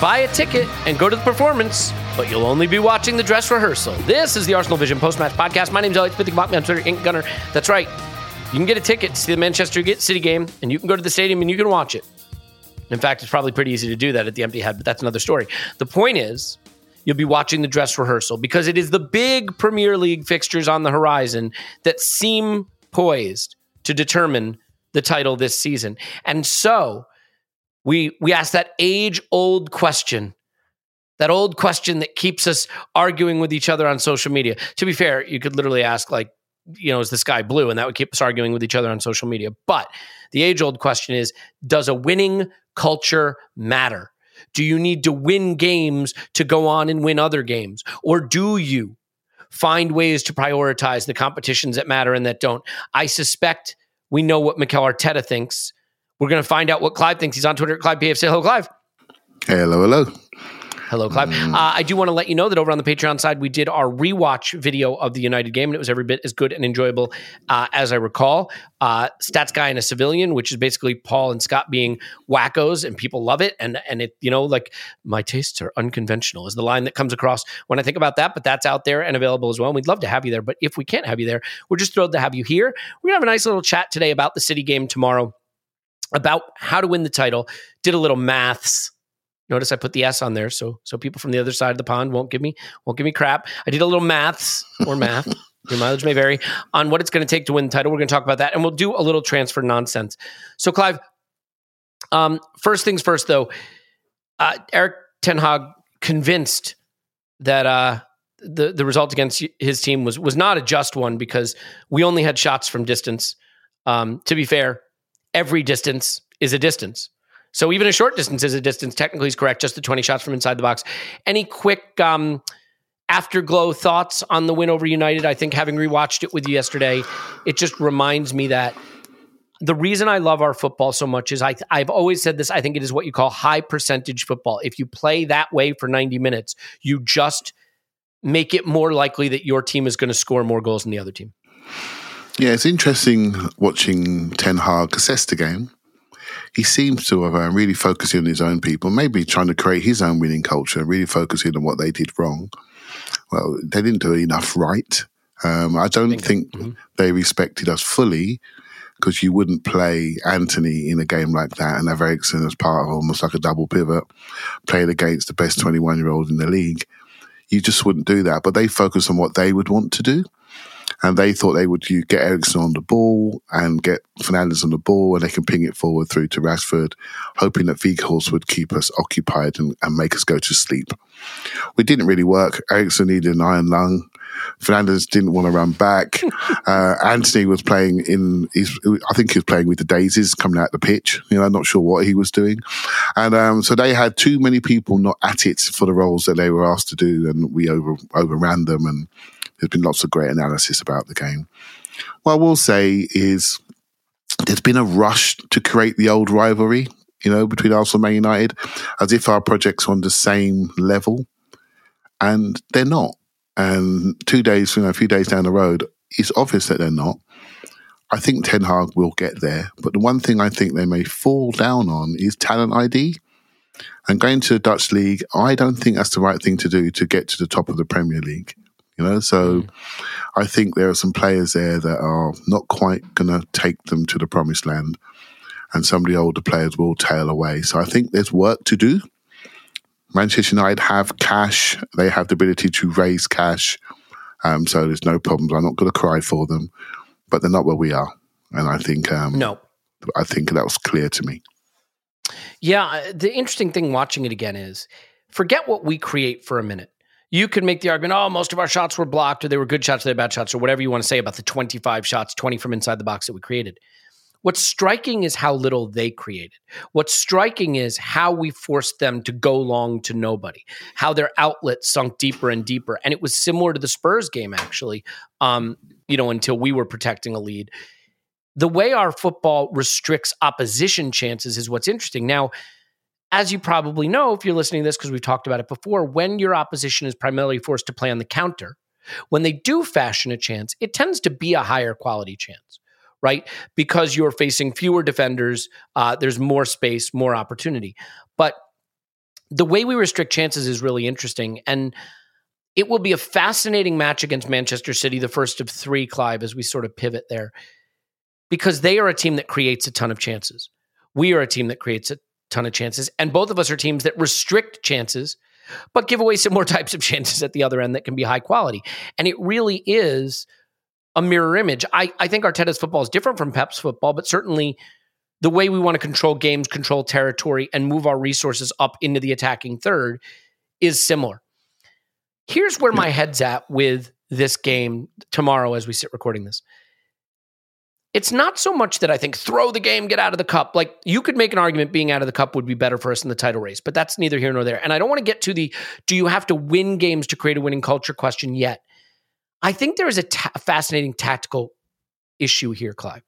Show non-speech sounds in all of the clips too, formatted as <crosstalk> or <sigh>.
Buy a ticket and go to the performance, but you'll only be watching the dress rehearsal. This is the Arsenal Vision post-match podcast. My name's Elliot Smith. Can me on Twitter, Yankee Gunner. That's right. You can get a ticket to see the Manchester City game, and you can go to the stadium and you can watch it. In fact, it's probably pretty easy to do that at the Etihad, but that's another story. The point is, you'll be watching the dress rehearsal because it is the big Premier League fixtures on the horizon that seem poised to determine the title this season. And so we we ask that age-old question. That old question that keeps us arguing with each other on social media. To be fair, you could literally ask like, you know, is the sky blue? And that would keep us arguing with each other on social media. But the age-old question is, does a winning culture matter? Do you need to win games to go on and win other games? Or do you find ways to prioritize the competitions that matter and that don't? I suspect we know what Mikel Arteta thinks. We're going to find out what Clive thinks. He's on Twitter at Clive PF. Say hello, Clive. Hello, hello. Hello, Clive. Uh, I do want to let you know that over on the Patreon side, we did our rewatch video of the United game, and it was every bit as good and enjoyable uh, as I recall. Uh, Stats guy and a civilian, which is basically Paul and Scott being wackos, and people love it. And and it, you know, like my tastes are unconventional is the line that comes across when I think about that. But that's out there and available as well. And we'd love to have you there. But if we can't have you there, we're just thrilled to have you here. We're gonna have a nice little chat today about the City game tomorrow, about how to win the title. Did a little maths. Notice I put the S on there, so so people from the other side of the pond won't give me won't give me crap. I did a little maths or math. <laughs> Your mileage may vary on what it's going to take to win the title. We're going to talk about that, and we'll do a little transfer nonsense. So, Clive, um, first things first, though, uh, Eric Ten Hag convinced that uh, the the result against his team was was not a just one because we only had shots from distance. Um, to be fair, every distance is a distance. So even a short distance is a distance. Technically, he's correct. Just the twenty shots from inside the box. Any quick um, afterglow thoughts on the win over United? I think having rewatched it with you yesterday, it just reminds me that the reason I love our football so much is I, I've always said this. I think it is what you call high percentage football. If you play that way for 90 minutes, you just make it more likely that your team is going to score more goals than the other team. Yeah, it's interesting watching Ten Hag assess the game. He seems to have uh, really focusing on his own people, maybe trying to create his own winning culture, really focusing on what they did wrong. Well, they didn't do enough right. Um, I don't think Mm-hmm. they respected us fully because you wouldn't play Antony in a game like that and have Eriksen as part of almost like a double pivot, playing against the best 21 year old in the league. You just wouldn't do that. But they focus on what they would want to do. And they thought they would you get Eriksen on the ball and get Fernandes on the ball and they can ping it forward through to Rashford, hoping that Weghorst would keep us occupied and, and make us go to sleep. We didn't really work. Eriksen needed an iron lung. Fernandes didn't want to run back. <laughs> Uh, Antony was playing in, I think he was playing with the daisies coming out the pitch. You know, I'm not sure what he was doing. And um, so they had too many people not at it for the roles that they were asked to do, and we over overran them. And There's been lots of great analysis about the game. What I will say is there's been a rush to create the old rivalry, you know, between Arsenal and Man United, as if our projects are on the same level, and they're not. And two days, you know, a few days down the road, it's obvious that they're not. I think Ten Hag will get there, but the one thing I think they may fall down on is talent ID. And going to the Dutch league, I don't think that's the right thing to do to get to the top of the Premier League. You know, so mm. I think there are some players there that are not quite going to take them to the promised land, and some of the older players will tail away. So I think there's work to do. Manchester United have cash; they have the ability to raise cash, um, so there's no problems. I'm not going to cry for them, but they're not where we are, and I think um, no, I think that was clear to me. Yeah, uh, the interesting thing watching it again is forget what we create for a minute. You could make the argument, oh, most of our shots were blocked, or they were good shots, or they were bad shots, or whatever you want to say about the 25 shots, 20 from inside the box that we created. What's striking is how little they created. What's striking is how we forced them to go long to nobody, how their outlet sunk deeper and deeper. And it was similar to the Spurs game, actually, um, you know, until we were protecting a lead. The way our football restricts opposition chances is what's interesting. Now, as you probably know, if you're listening to this, because we've talked about it before, when your opposition is primarily forced to play on the counter, when they do fashion a chance, it tends to be a higher quality chance, right? Because you're facing fewer defenders, uh, there's more space, more opportunity. But the way we restrict chances is really interesting. And it will be a fascinating match against Manchester City, the first of three, Clive, as we sort of pivot there, because they are a team that creates a ton of chances. We are a team that creates a ton of chances. And both of us are teams that restrict chances, but give away some more <laughs> types of chances at the other end that can be high quality. And it really is a mirror image. I, I think Arteta's football is different from Pep's football, but certainly the way we want to control games, control territory, and move our resources up into the attacking third is similar. Here's where my head's at with this game tomorrow as we sit recording this it's not so much that I think throw the game, get out of the cup. Like you could make an argument being out of the cup would be better for us in the title race, but that's neither here nor there. And I don't want to get to the do you have to win games to create a winning culture question yet. I think there is a ta- fascinating tactical issue here, Clive.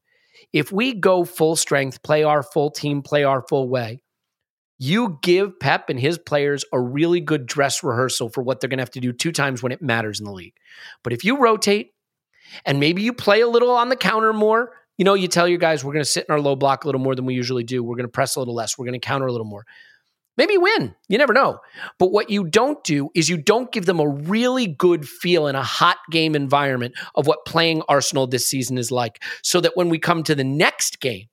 If we go full strength, play our full team, play our full way, you give Pep and his players a really good dress rehearsal for what they're going to have to do two times when it matters in the league. But if you rotate, and maybe you play a little on the counter more. You know, you tell your guys, we're going to sit in our low block a little more than we usually do. We're going to press a little less. We're going to counter a little more. Maybe win. You never know. But what you don't do is you don't give them a really good feel in a hot game environment of what playing Arsenal this season is like. So that when we come to the next game,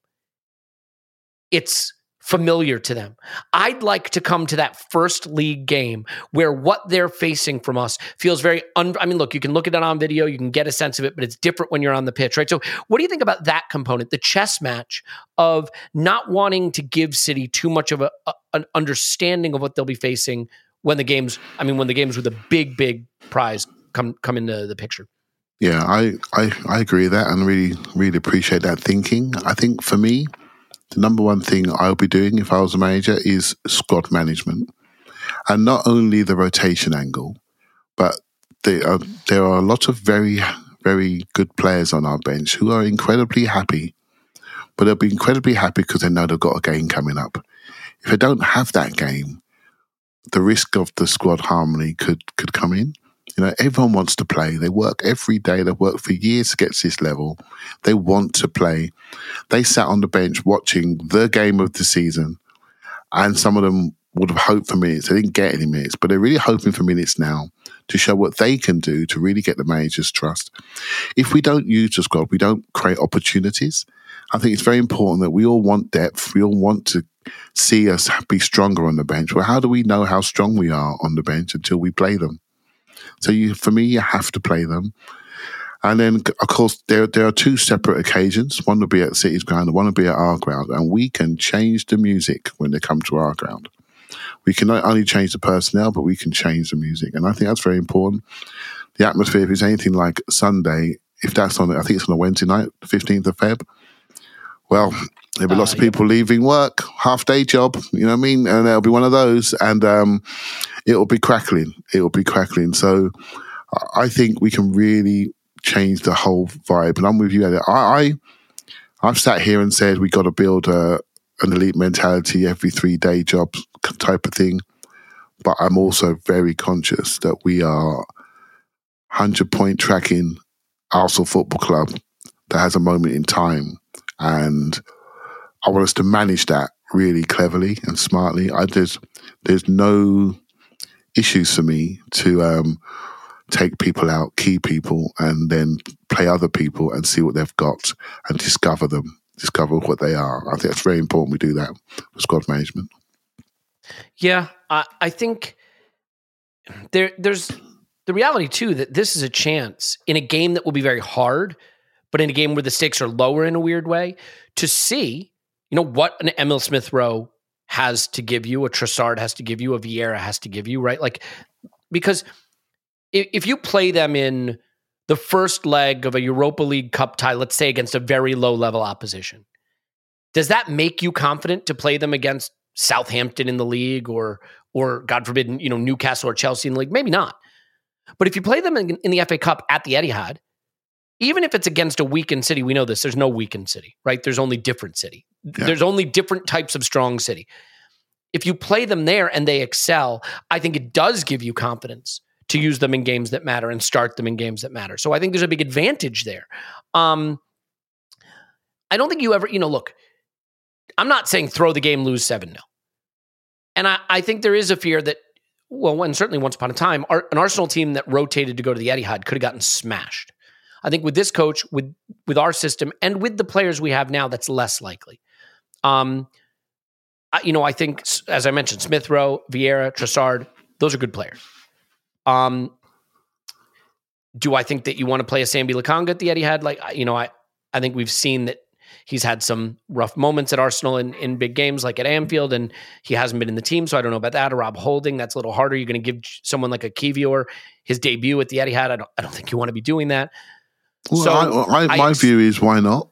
it's familiar to them. I'd like to come to that first league game where what they're facing from us feels very un- I mean look, you can look at it on video, you can get a sense of it, but it's different when you're on the pitch, right? So what do you think about that component, the chess match of not wanting to give City too much of a, a an understanding of what they'll be facing when the games I mean when the games with a big big prize come come into the picture? Yeah, I, I, I agree with that and really, really appreciate that thinking. I think for me, the number one thing I'll be doing if I was a manager is squad management. And not only the rotation angle, but there are, there are a lot of very, very good players on our bench who are incredibly happy. But they'll be incredibly happy because they know they've got a game coming up. If they don't have that game, the risk of the squad harmony could, could come in. You know, everyone wants to play. They work every day. They work for years to get to this level. They want to play. They sat on the bench watching the game of the season, and some of them would have hoped for minutes. They didn't get any minutes, but they're really hoping for minutes now to show what they can do to really get the manager's trust. If we don't use the squad, we don't create opportunities. I think it's very important that we all want depth. We all want to see us be stronger on the bench. Well, how do we know how strong we are on the bench until we play them? So you, for me, you have to play them. And then, of course, there there are two separate occasions. One will be at City's ground, and one will be at our ground. And we can change the music when they come to our ground. We can not only change the personnel, but we can change the music. And I think that's very important. The atmosphere, if it's anything like Sunday, if that's on, I think it's on a Wednesday night, 15th of Feb. Well, there'll be uh, lots of people leaving work, half day job, you know what I mean? And there'll be one of those. And um, it'll be crackling. It'll be crackling. So I- think we can really change the whole vibe. And I'm with you. I, I I've sat here and said we got to build a an elite mentality every three day job type of thing. But I'm also very conscious that we are hundred point tracking Arsenal Football Club that has a moment in time, and I want us to manage that really cleverly and smartly. I there's there's no issues for me to um, take people out, key people, and then play other people and see what they've got and discover them, discover what they are. I think it's very important we do that for squad management. Yeah, I, I think there there's the reality too that this is a chance in a game that will be very hard, but in a game where the stakes are lower in a weird way, to see, you know, what an Emile Smith Rowe has to give you, a Trossard has to give you, a Vieira has to give you, right? Like because if, if you play them in the first leg of a Europa League Cup tie, let's say against a very low level opposition, does that make you confident to play them against Southampton in the league or or God forbid, you know, Newcastle or Chelsea in the league? Maybe not. But if you play them in, in the FA Cup at the Etihad, even if it's against a weakened city, we know this. There's no weakened city, right? There's only different city. Yeah. There's only different types of strong city. If you play them there and they excel, I think it does give you confidence to use them in games that matter and start them in games that matter. So I think there's a big advantage there. Um, I don't think you ever, you know, look, I'm not saying throw the game, lose 7 0. And I, I think there is a fear that, well, when certainly once upon a time, our, an Arsenal team that rotated to go to the Etihad could have gotten smashed. I think with this coach, with with our system, and with the players we have now, that's less likely. Um, I, you know, I think as I mentioned, Smith Rowe, Vieira, Trossard, those are good players. Um, do I think that you want to play a Sambi Lokonga at the Etihad? Like, you know, I I think we've seen that he's had some rough moments at Arsenal in, in big games like at Anfield, and he hasn't been in the team. So I don't know about that. Or Rob Holding, that's a little harder. You're going to give someone like a Kiwior his debut at the Etihad. I don't, I don't think you want to be doing that. Well, So, I, I, I my ex- view is why not?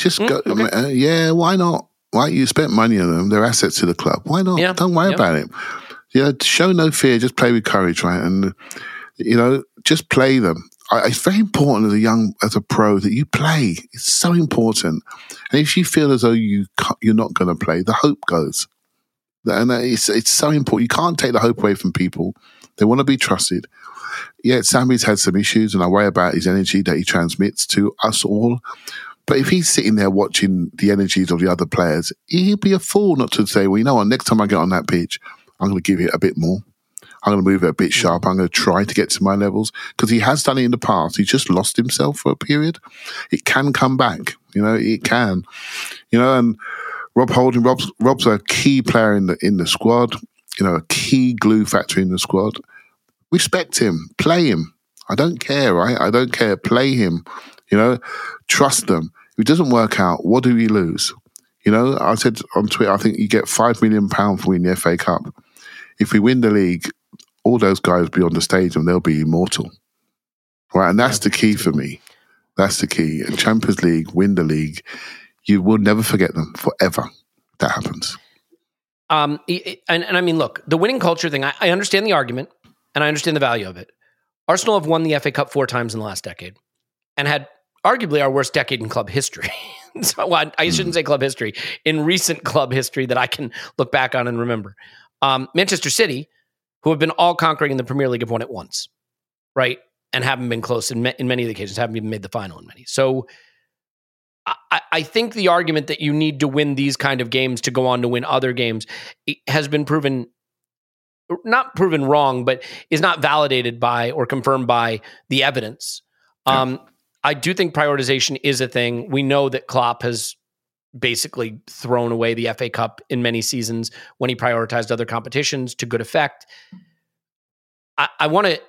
Just Mm, go. okay. uh, yeah, why not? Why you spent money on them? They're assets to the club. Why not? Yeah, Don't worry yeah. about it. You know, show no fear. Just play with courage, right? And you know, just play them. I, it's very important as a young, as a pro, that you play. It's so important. And if you feel as though you you're not going to play, the hope goes. And it's it's so important. You can't take the hope away from people. They want to be trusted. Yeah, Sammy's had some issues, and I worry about his energy that he transmits to us all. But if he's sitting there watching the energies of the other players, he'd be a fool not to say, well, you know what, next time I get on that pitch, I'm going to give it a bit more. I'm going to move it a bit hmm. sharp. I'm going to try to get to my levels because he has done it in the past. He's just lost himself for a period. It can come back, you know, it can, you know, and Rob Holding, Rob's, Rob's a key player in the, in the squad, you know, a key glue factor in the squad. Respect him, play him. I don't care, right? I don't care. Play him, you know, trust them. If it doesn't work out, what do we lose? You know, I said on Twitter, I think you get five million pounds for winning the FA Cup. If we win the league, all those guys will be on the stage and they'll be immortal. Right. And that's the key for me. That's the key. And Champions League, win the league, you will never forget them forever. That happens. Um, and, and I mean, look, the winning culture thing, I, I understand the argument and I understand the value of it. Arsenal have won the FA Cup four times in the last decade and had arguably our worst decade in club history. <laughs> so well, I shouldn't say club history, in recent club history that I can look back on and remember. Um, Manchester City, who have been all conquering in the Premier League, have won it once, right? And haven't been close in, ma- in many of the occasions, haven't even made the final in many. So I- I, I think the argument that you need to win these kind of games to go on to win other games has been proven not proven wrong, but is not validated by or confirmed by the evidence. Um, I do think prioritization is a thing. We know that Klopp has basically thrown away the FA Cup in many seasons when he prioritized other competitions to good effect. I, I want to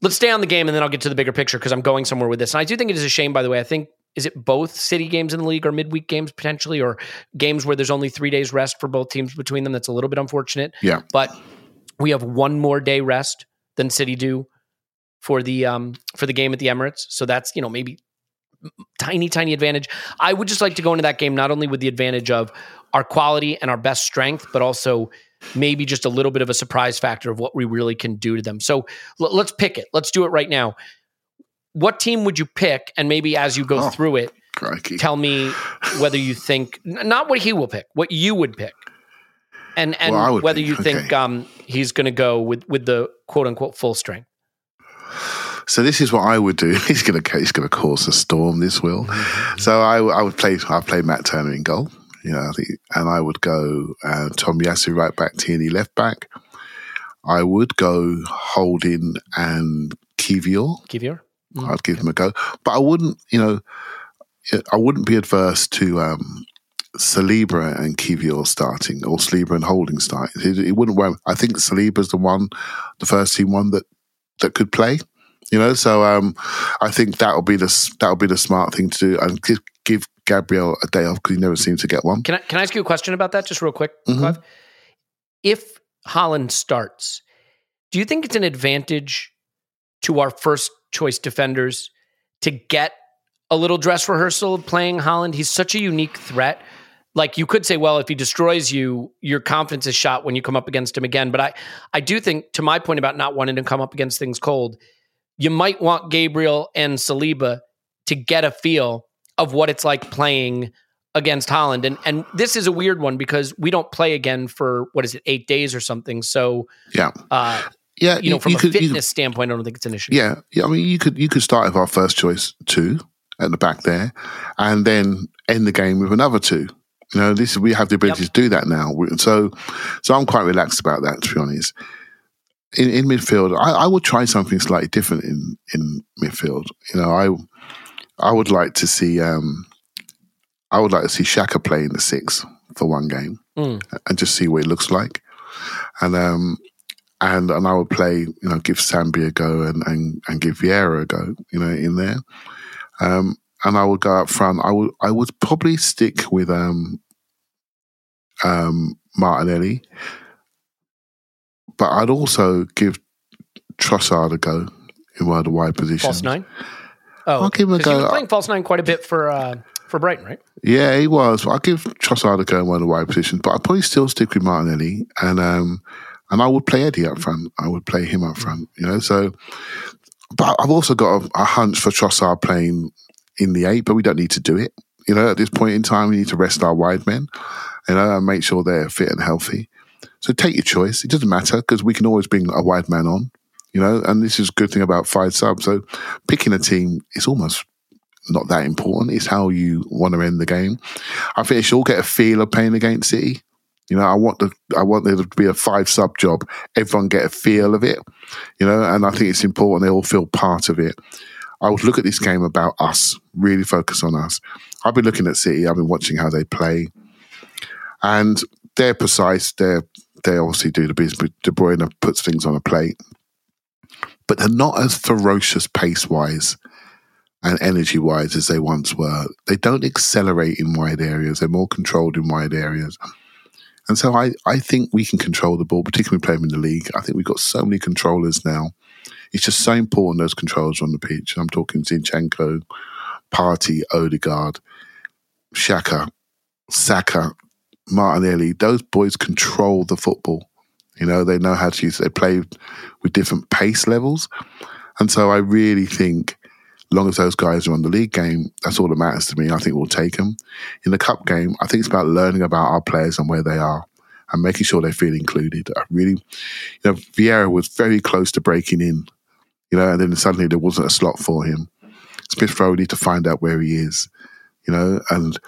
let's stay on the game and then I'll get to the bigger picture because I'm going somewhere with this. And I do think it is a shame, by the way. I think is it both city games in the league or midweek games potentially, or games where there's only three days rest for both teams between them. That's a little bit unfortunate. Yeah. But we have one more day rest than City do for the um for the game at the Emirates. So that's you know maybe tiny tiny advantage. I would just like to go into that game not only with the advantage of our quality and our best strength, but also maybe just a little bit of a surprise factor of what we really can do to them. So l- let's pick it. Let's do it right now. What team would you pick? And maybe as you go Oh. through it, Crikey. tell me whether you think <sighs> not what he will pick, what you would pick, and and Well, whether pick, you think okay. um, he's going to go with with the quote unquote full strength. So this is what I would do. <laughs> He's gonna he's gonna cause a storm. This will. So I, I would play I play Matt Turner in goal. You know, I think, and I would go uh, Tomiyasu right back, Tierney left back. I would go Holding and Kiwior. Kiwior? I'd give them a go, but I wouldn't. You know, I wouldn't be adverse to um, Saliba and Kiwior starting or Saliba and Holding starting. It, it wouldn't worry. I think Saliba's the one, the first team one that that could play. You know, so um, I think that'll be the that'll be the smart thing to do, and give, give Gabriel a day off because he never seems to get one. Can I can I ask you a question about that, just real quick, Mhm. Clive? If Haaland starts, do you think it's an advantage to our first choice defenders to get a little dress rehearsal of playing Haaland? He's such a unique threat. Like you could say, well, if he destroys you, your confidence is shot when you come up against him again. But I, I do think, to my point about not wanting to come up against things cold, you might want Gabriel and Saliba to get a feel of what it's like playing against Haaland. And and this is a weird one because we don't play again for what is it, eight days or something. So Yeah, uh, yeah. you know, from a could- fitness could- standpoint, I don't think it's an issue. Yeah, yeah. I mean, you could you could start with our first choice two at the back there, and then end the game with another two. You know, this we have the ability Yep. to do that now. So, so I'm quite relaxed about that. To be honest, in, in midfield, I, I would try something slightly different in in midfield. You know, I I would like to see um I would like to see Xhaka play in the six for one game Mm. and just see what it looks like, and um and and I would play, you know, give Sambi a go and and, and give Vieira a go, you know, in there. Um, and I would go up front. I would I would probably stick with um um Martinelli, but I'd also give Trossard a go in one of the wide positions. False nine. Oh, I'll give him a 'cause he was playing false nine quite a bit for uh, for Brighton, right? Yeah, he was. I'll give Trossard a go in one of the wide positions, but I'd probably still stick with Martinelli and um and I would play Eddie up front. I would play him up front, you know. So, but I've also got a, a hunch for Trossard playing in the eight, but we don't need to do it. You know, at this point in time, we need to rest our wide men, and make sure they're fit and healthy. So take your choice. It doesn't matter because we can always bring a wide man on, you know, and this is a good thing about five subs. So picking a team is almost not that important. It's how you want to end the game. I think they should all get a feel of playing against City. You know, I want the I want there to be a five sub job. Everyone get a feel of it. You know, and I think it's important they all feel part of it. I would look at this game about us, really focus on us. I've been looking at City. I've been watching how they play, and they're precise. They're they obviously do the business. De Bruyne puts things on a plate, but they're not as ferocious pace wise and energy wise as they once were. They don't accelerate in wide areas. They're more controlled in wide areas. And so I, I think we can control the ball, particularly playing in the league. I think we've got so many controllers now. It's just so important those controllers on the pitch. I'm talking Zinchenko, Partey, Odegaard, Xhaka, Saka, Martinelli. Those boys control the football. You know, they know how to use. They play with different pace levels. And so I really think long as those guys are on the league game, that's all that matters to me. I think we'll take them. In the cup game, I think it's about learning about our players and where they are and making sure they feel included. I really, you know, Vieira was very close to breaking in, you know, and then suddenly there wasn't a slot for him. Smith need to find out where he is, you know, and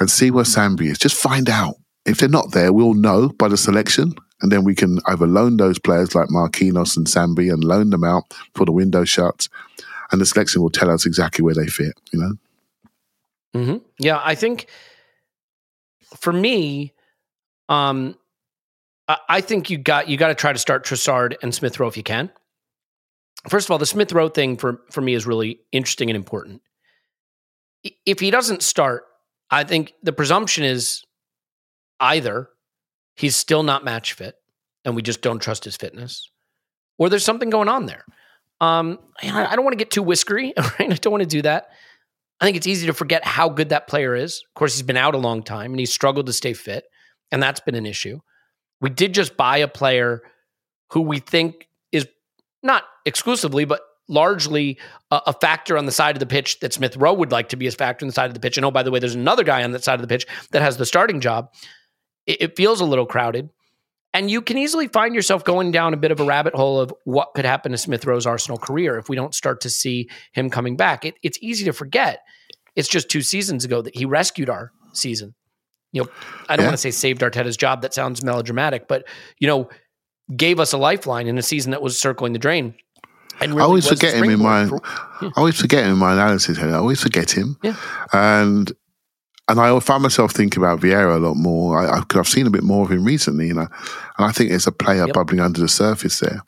and see where Sambi is. Just find out. If they're not there, we'll know by the selection, and then we can either loan those players like Marquinhos and Sambi and loan them out before the window shuts, and the selection will tell us exactly where they fit. You know. hmm Yeah, I think for me, um, I, think you got you got to try to start Trossard and Smith Rowe if you can. First of all, the Smith Rowe thing for for me is really interesting and important. If he doesn't start, I think the presumption is either he's still not match fit, and we just don't trust his fitness, or there's something going on there. Um, I don't want to get too whiskery, <laughs> right? I don't want to do that. I think it's easy to forget how good that player is. Of course, he's been out a long time and he's struggled to stay fit, and that's been an issue. We did just buy a player who we think is not exclusively, but largely a, a, factor on the side of the pitch that Smith Rowe would like to be a factor on the side of the pitch. And oh, by the way, there's another guy on that side of the pitch that has the starting job. It, it feels a little crowded. And you can easily find yourself going down a bit of a rabbit hole of what could happen to Smith Rowe's Arsenal career if we don't start to see him coming back. It, it's easy to forget. It's just two seasons ago that he rescued our season. You know, I don't yeah. want to say saved Arteta's job. That sounds melodramatic, but you know, gave us a lifeline in a season that was circling the drain. And really I always forget him in my. Yeah. I always forget him in my analysis. I always forget him. Yeah. And and I find myself thinking about Vieira a lot more. I, I, I've seen a bit more of him recently, you know, and I think there's a player yep. bubbling under the surface there.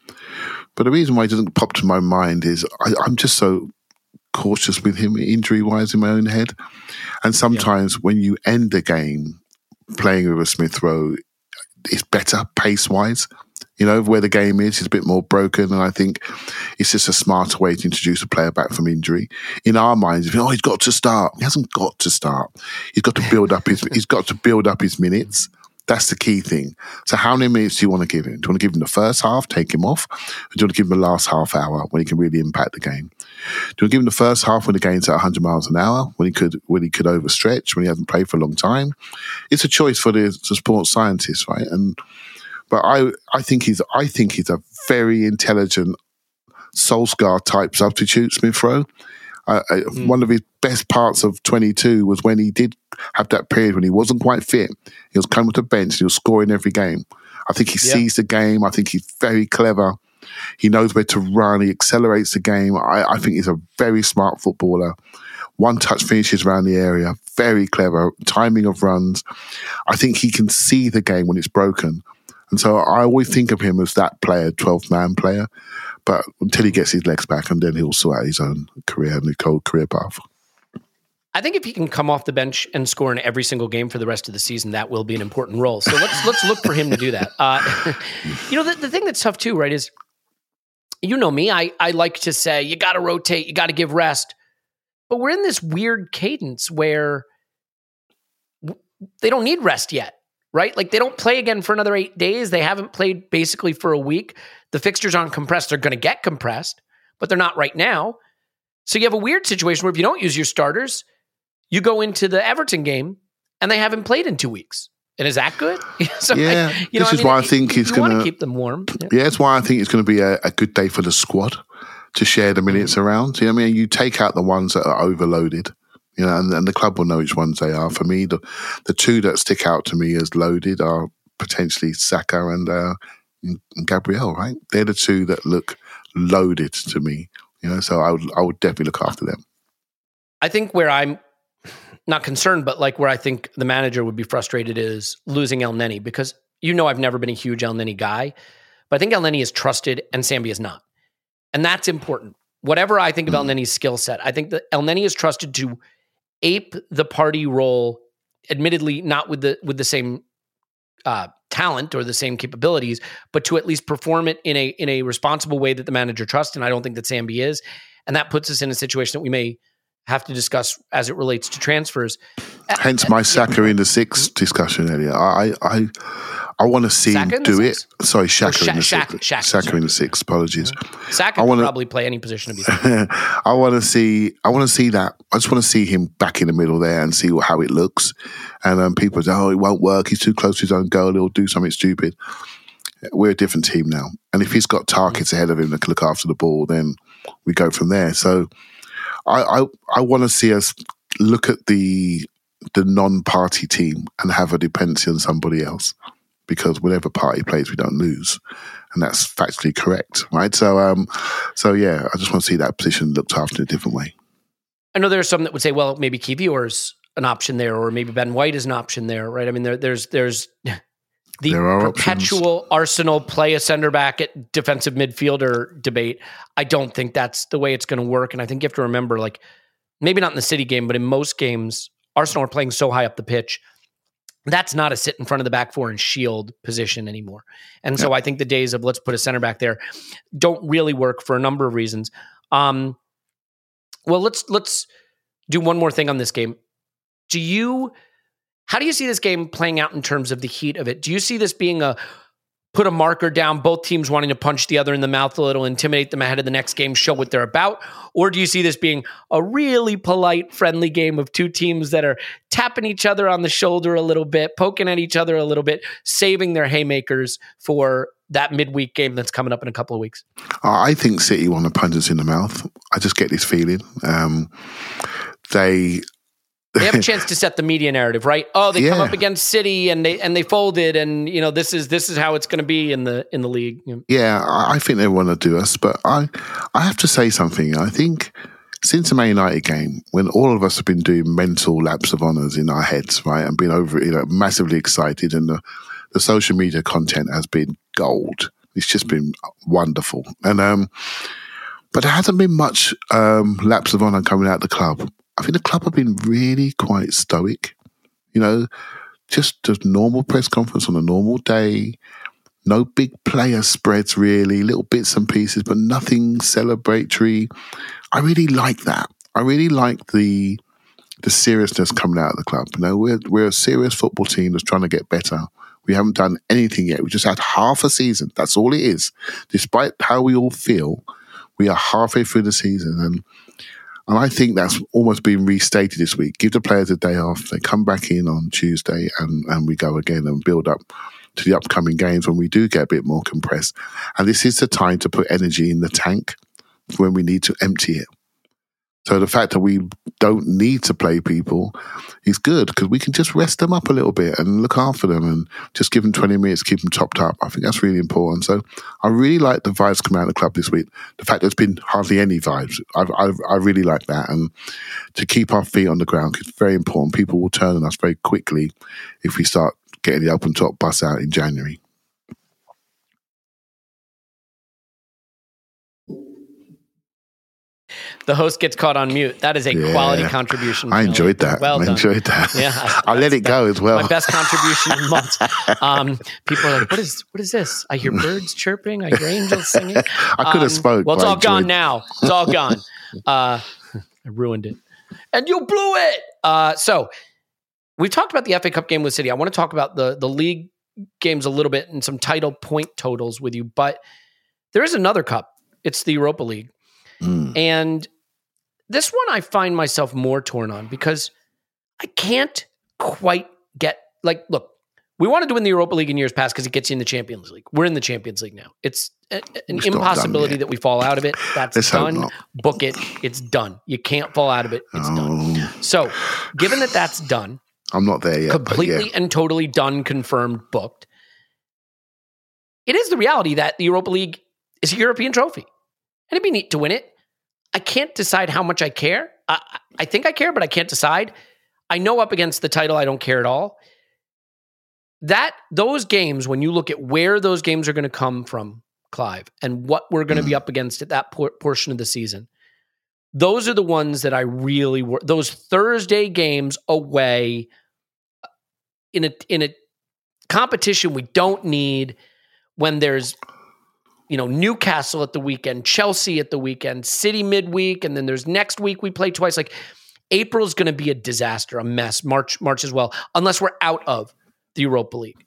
But the reason why he doesn't pop to my mind is I, I'm just so cautious with him injury wise in my own head. And sometimes when you end a game playing with a Smith Rowe, it's better pace wise you know, where the game is. He's a bit more broken. And I think it's just a smarter way to introduce a player back from injury. In our minds, oh, he's got to start. He hasn't got to start. He's got to build up his, he's got to build up his minutes. That's the key thing. So, how many minutes do you want to give him? Do you want to give him the first half, take him off? Or do you want to give him the last half hour when he can really impact the game? Do you want to give him the first half when the game's at 100 miles an hour, when he could when he could overstretch, when he hasn't played for a long time? It's a choice for the, the sports scientists, right? And but I, I think he's, I think he's a very intelligent Solskjaer type substitute, Smith Rowe. Uh, mm. One of his best parts of 22 was when he did have that period when he wasn't quite fit. He was coming to the bench, he was scoring every game. I think he yeah. sees the game. I think he's very clever. He knows where to run. He accelerates the game. I, I think he's a very smart footballer. One touch finishes around the area. Very clever. Timing of runs. I think he can see the game when it's broken. And so I always think of him as that player, 12th man player. But until he gets his legs back, and then he'll sort out his own career and the career path. I think if he can come off the bench and score in every single game for the rest of the season, that will be an important role. So let's <laughs> let's look for him to do that. Uh, <laughs> you know, the, the thing that's tough too, right? Is you know me, I I like to say you got to rotate, you got to give rest, but we're in this weird cadence where they don't need rest yet right? Like they don't play again for another eight days. They haven't played basically for a week. The fixtures aren't compressed. They're going to get compressed, but they're not right now. So you have a weird situation where if you don't use your starters, you go into the Everton game and they haven't played in two weeks. And is that good? <laughs> so yeah, I, you know, this is I mean, why I think it's going to keep them warm. Yeah. yeah, that's why I think it's going to be a, a, good day for the squad to share the minutes mm-hmm. around. You know I mean? You take out the ones that are overloaded you know, and, and the club will know which ones they are. For me, the the two that stick out to me as loaded are potentially Saka and, uh, and Gabriel. Right, they're the two that look loaded to me. You know, so I would I would definitely look after them. I think where I'm not concerned, but like where I think the manager would be frustrated is losing Elneny because you know I've never been a huge Elneny guy, but I think Elneny is trusted and Sambi is not, and that's important. Whatever I think of mm. Elneny's skill set, I think that Elneny is trusted to ape the Partey role, admittedly not with the with the same uh, talent or the same capabilities, but to at least perform it in a in a responsible way that the manager trusts. And I don't think that Sambi is, and that puts us in a situation that we may have to discuss as it relates to transfers. Hence my Saka in the six discussion earlier. I I I want to see Saka him do it. Sorry, Xhaka, in the Xhaka, six. Xhaka, Xhaka in the six. Apologies. Saka I wanna, probably play any position to be. <laughs> I want to see. I want to see that. I just want to see him back in the middle there and see how it looks. And um, people say, "Oh, it won't work. He's too close to his own goal. He'll do something stupid." We're a different team now, and if he's got targets mm-hmm. ahead of him that can look after the ball, then we go from there. So, I I, I want to see us look at the the non-Partey team and have a dependency on somebody else because whatever party plays, we don't lose, and that's factually correct, right? So, um, so yeah, I just want to see that position looked after in a different way. I know there's some that would say, well, maybe Kiwior's an option there, or maybe Ben White is an option there, right? I mean, there, there's there's the perpetual options. Arsenal play a center back at defensive midfielder debate. I don't think that's the way it's going to work, and I think you have to remember, like, maybe not in the City game, but in most games, Arsenal are playing so high up the pitch that's not a sit in front of the back four and shield position anymore. And so I think the days of let's put a center back there don't really work for a number of reasons. Um, well, let's let's do one more thing on this game. Do you how do you see this game playing out in terms of the heat of it? Do you see this being a put a marker down, both teams wanting to punch the other in the mouth a little, intimidate them ahead of the next game, show what they're about? Or do you see this being a really polite, friendly game of two teams that are tapping each other on the shoulder a little bit, poking at each other a little bit, saving their haymakers for that midweek game that's coming up in a couple of weeks? I think City want to punch us in the mouth. I just get this feeling. Um, they they have a <laughs> chance to set the media narrative, right? Oh, they come up against City and they and they folded, and you know this is this is how it's going to be in the in the league. Yeah, I think they want to do us, but I, I have to say something. I think since the Man United game, when all of us have been doing mental laps of honours in our heads, right, and been over, you know, massively excited, and the, the social media content has been gold. It's just been wonderful, and um, but there hasn't been much um laps of honour coming out of the club. I think the club have been really quite stoic. You know, just a normal press conference on a normal day no big player spreads really, little bits and pieces, but nothing celebratory. I really like that. I really like the the seriousness coming out of the club. You know, we're we're a serious football team that's trying to get better. We haven't done anything yet. We just had half a season. That's all it is. Despite how we all feel, we are halfway through the season and and I think that's almost been restated this week. Give the players a day off. They come back in on Tuesday and, and we go again and build up to the upcoming games when we do get a bit more compressed. And this is the time to put energy in the tank when we need to empty it. So the fact that we don't need to play people is good because we can just rest them up a little bit and look after them and just give them 20 minutes, keep them topped up. I think that's really important. So I really like the vibes coming out of the club this week. The fact there's been hardly any vibes, I, I, I really like that. And to keep our feet on the ground is very important. People will turn on us very quickly if we start getting the open top bus out in January. The host gets caught on mute. That is a Yeah. quality contribution. I enjoyed that. Well I done. enjoyed that. Yeah, <laughs> I let it go as well. My best contribution in months. <laughs> Um, people are like, "What is what is this? I hear birds <laughs> chirping. I hear angels singing." I could have Um, spoke. Well, it's all gone now. It's all gone. Uh, I ruined it, and you blew it. Uh, so we've talked about the FA Cup game with City. I want to talk about the the league games a little bit and some title point totals with you, but there is another cup. It's the Europa League, Mm. and this one I find myself more torn on because I can't quite get like look. We wanted to win the Europa League in years past because it gets you in the Champions League. We're in the Champions League now. It's a- an It's impossibility that we fall out of it. That's Let's done. Book it. It's done. You can't fall out of it. It's done. So, given that that's done, I'm not there yet. completely yeah. and totally done, confirmed, booked. It is the reality that the Europa League is a European trophy, and it'd be neat to win it. I can't decide how much I care. I, I think I care, but I can't decide. I know up against the title, I don't care at all. That those games, when you look at where those games are going to come from, Clive, and what we're going to be mm. up against at that por- portion of the season, those are the ones that I really were. Those Thursday games away uh, in a in a competition we don't need when there's you know Newcastle at the weekend, Chelsea at the weekend, City midweek, and then there's next week we play twice. Like April's going to be a disaster, a mess. March March as well, unless we're out of the Europa League.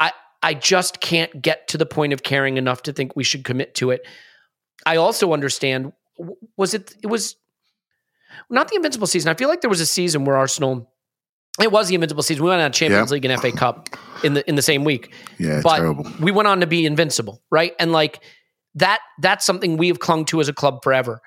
I I just can't get to the point of caring enough to think we should commit to it. I also understand. Was it? It was not the invincible season. I feel like there was a season where Arsenal. It was the invincible season. We went on Champions Yeah. League and FA Cup in the in the same week Yeah, but terrible. we went on to be invincible, right? And like that that's something we have clung to as a club forever.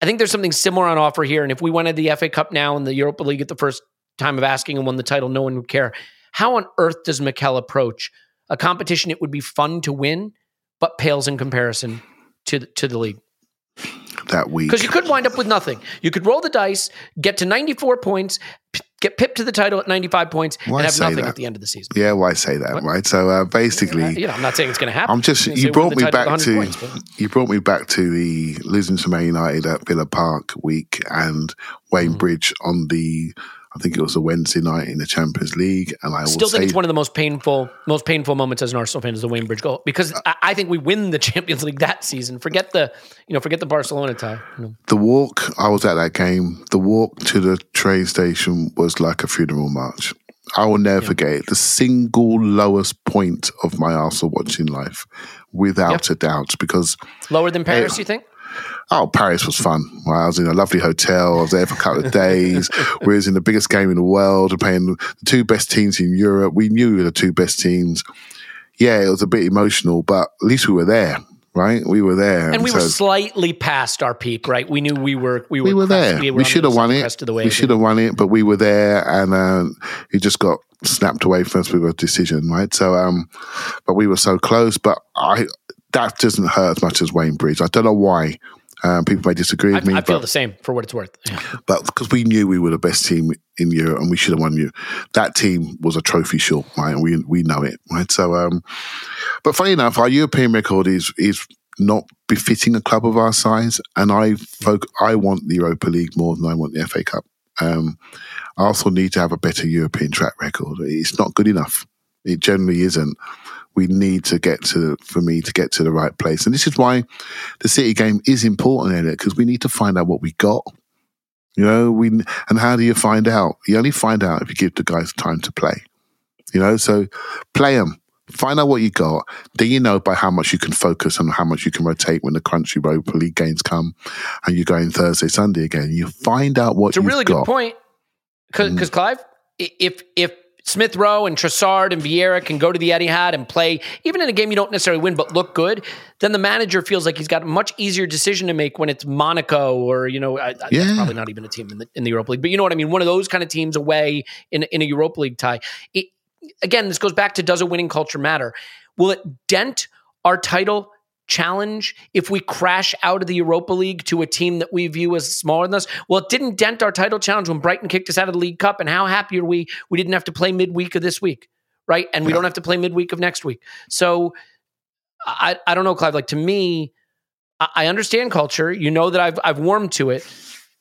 I think there's something similar on offer here. And if we wanted the FA Cup now and the Europa League at the first time of asking and won the title, no one would care. How on earth does Mikel approach a competition it would be fun to win, but pales in comparison to the, to the league? That week. Because you could wind up with nothing. You could roll the dice, get to 94 points, p- get pipped to the title at 95 points, Why and have nothing that? at the end of the season. yeah, why say that, What? right? So uh, basically, You know, I'm not saying it's going to happen. I'm just I'm you brought me back to points, you brought me back to the losing to Man United at Villa Park week and Wayne Mm. Bridge on the I think it was a Wednesday night in the Champions League, and I Still think it's one of the most painful, most painful moments as an Arsenal fan is the Wayne Bridge goal because uh, I, I think we win the <laughs> Champions League that season. Forget the, you know, forget the Barcelona tie. You know. the walk. I was at that game. The walk to the train station was like a funeral march. I will never forget it. The single lowest point of my Arsenal watching life, without a doubt, because Lower than Paris, you think? Oh, Paris was fun. I was in a lovely hotel. I was there for a couple of days. <laughs> we was in the biggest game in the world, We're playing the two best teams in Europe. We knew we were the two best teams. Yeah, it was a bit emotional, but at least we were there, right? We were there, And we were slightly past our peak, right? We knew we were we were, we were crest- there. were We, should have won it. crest of the We should have won it, but we were there, and uh, it just got snapped away from us with a decision, right? So, um, but we were so close. But I that doesn't hurt as much as Wayne Bridge. I don't know why. Um, people may disagree I, with me, I feel but the same for what it's worth. But because we knew we were the best team in Europe and we should have won you. That team was a trophy short, right? And we we know it, right? So, um, but funny enough, our European record is is not befitting a club of our size, and I folk, I want the Europa League more than I want the FA Cup. Um, also need to have a better European track record. It's not good enough. It generally isn't. We need to get to for me to get to the right place, and this is why the City game is important, in it because we need to find out what we got. You know, we and how do you find out? You only find out if you give the guys time to play. You know, so play them, find out what you got. Then you know by how much you can focus and how much you can rotate when the crunchy Europa League games come, and you're going Thursday, Sunday again. You find out what It's a really got. good point. Because Mm. Clive, if if Smith Rowe and Trossard and Vieira can go to the Etihad and play, even in a game you don't necessarily win but look good, then the manager feels like he's got a much easier decision to make when it's Monaco or you know, I, I, Yeah. that's probably not even a team in the in the Europa League, but you know what I mean. One of those kind of teams away in in a Europa League tie. It, again, this goes back to does a winning culture matter? Will it dent our title challenge if we crash out of the Europa League to a team that we view as smaller than us? Well, it didn't dent our title challenge when Brighton kicked us out of the League Cup. And how happy are we? We didn't have to play midweek of this week, right? And we don't have to play midweek of next week. So I, I don't know, Clive. Like to me, I, I understand culture. You know that I've I've warmed to it.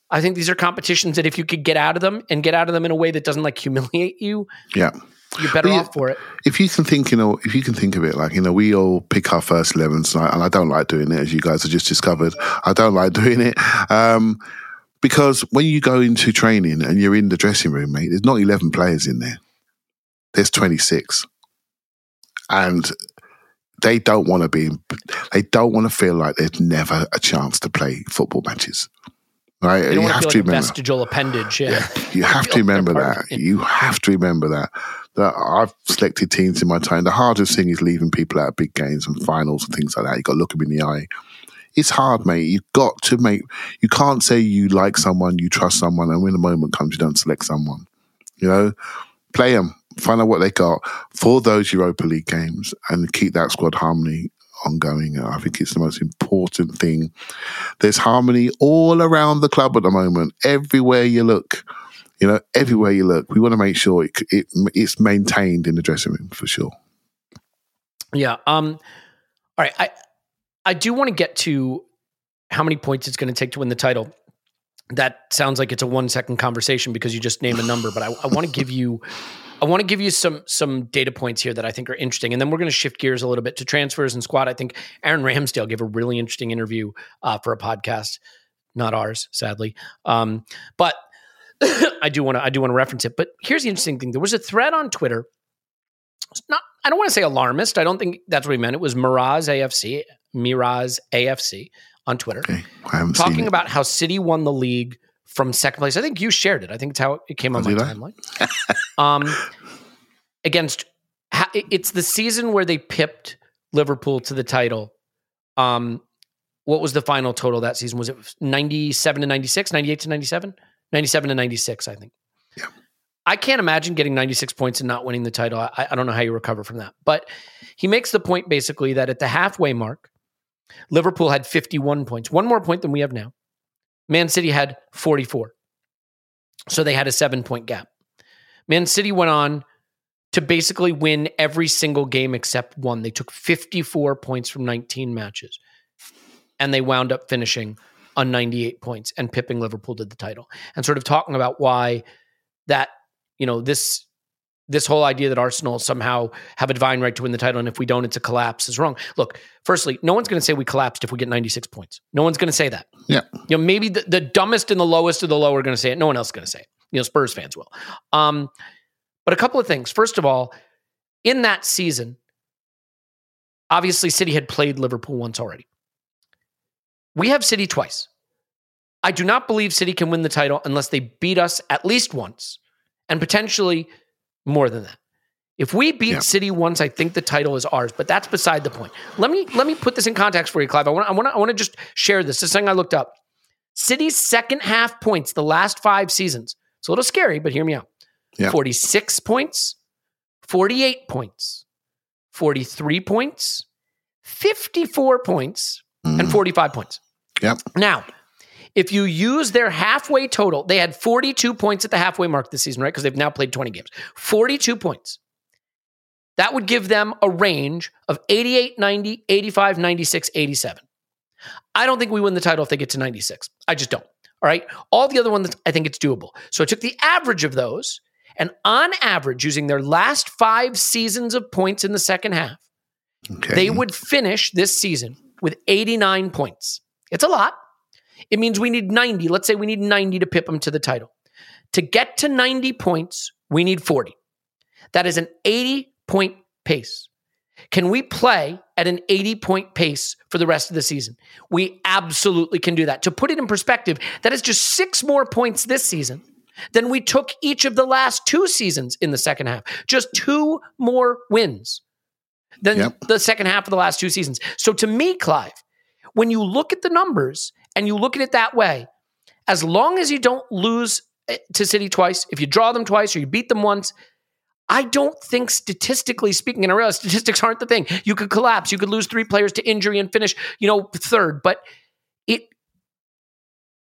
I think these are competitions that if you could get out of them and get out of them in a way that doesn't like humiliate you, Yeah. You're better you- off for it. if you can think, you know, if you can think of it like, you know, we all pick our first 11s, and I, and I don't like doing it, as you guys have just discovered. I don't like <laughs> doing it. Um, because when you go into training and you're in the dressing room, mate, there's not 11 players in there, there's 26. And they don't want to be, they don't want to feel like there's never a chance to play football matches. Right? You You, have to like remember. vestigial appendage. Yeah. <laughs> You have to remember that. You have to remember that. That I've selected teams in my time. The hardest thing is leaving people out of big games and finals and things like that. You've got to look them in the eye. It's hard, mate. You've got to make. You can't say you like someone, you trust someone, and when the moment comes, you don't select someone. You know, play them, find out what they got for those Europa League games, and keep that squad harmony ongoing. I think it's the most important thing. There's harmony all around the club at the moment. Everywhere you look, you know, everywhere you look, we want to make sure it, it it's maintained in the dressing room for sure. Yeah. Um. All right. I I do want to get to how many points it's going to take to win the title. That sounds like it's a one second conversation because you just name a number, but I, I want to give you I want to give you some some data points here that I think are interesting, and then we're going to shift gears a little bit to transfers and squad. I think Aaron Ramsdale gave a really interesting interview uh, for a podcast, not ours, sadly. Um, but <coughs> I do want to I do want to reference it. But here's the interesting thing: there was a thread on Twitter. Not I don't want to say alarmist. I don't think that's what he meant. It was Miraz AFC, Miraz AFC on Twitter Okay, I haven't seen talking about how City won the league from second place. I think you shared it. I think it's how it came on my timeline. <laughs> um, against it's the season where they pipped Liverpool to the title. Um, what was the final total that season? Was it 97 to 96, 98 to 97? 97 to 96, I think. Yeah. I can't imagine getting 96 points and not winning the title. I, I don't know how you recover from that. But he makes the point basically that at the halfway mark, Liverpool had 51 points, one more point than we have now. Man City had 44. So they had a seven point gap. Man City went on to basically win every single game except one. They took 54 points from 19 matches and they wound up finishing on 98 points and pipping Liverpool to the title and sort of talking about why that, you know, this this whole idea that Arsenal somehow have a divine right to win the title and if we don't it's a collapse is wrong. Look, firstly, no one's going to say we collapsed if we get 96 points. No one's going to say that. Yeah, You know, maybe the, the dumbest and the lowest of the low are going to say it. No one else is going to say it. You know, Spurs fans will. Um, But a couple of things. First of all, in that season, obviously City had played Liverpool once already. We have City twice. I do not believe City can win the title unless they beat us at least once and potentially more than that. If we beat yeah. City once, I think the title is ours, but that's beside the point. Let me let me put this in context for you, Clive. I want I want I want to just share this. This thing I looked up. City's second half points the last five seasons. It's a little scary, but hear me out. Yeah. 46 points, 48 points, 43 points, 54 points, mm. and 45 points. Yep. Now, if you use their halfway total, they had 42 points at the halfway mark this season, right? Because they've now played 20 games. 42 points. That would give them a range of 88, 90, 85, 96, 87. I don't think we win the title if they get to 96. I just don't. All right. All the other ones, I think it's doable. So I took the average of those, and on average, using their last five seasons of points in the second half, okay. they would finish this season with 89 points. It's a lot. It means we need 90. Let's say we need 90 to pip them to the title. To get to 90 points, we need 40. That is an 80 point pace. Can we play at an 80 point pace for the rest of the season? We absolutely can do that. To put it in perspective, that is just six more points this season than we took each of the last two seasons in the second half. Just two more wins than yep. the second half of the last two seasons. So to me, Clive, when you look at the numbers and you look at it that way, as long as you don't lose eh, to City twice, if you draw them twice or you beat them once, I don't think statistically speaking, and I realize statistics aren't the thing. You could collapse, you could lose three players to injury and finish, you know, third, but it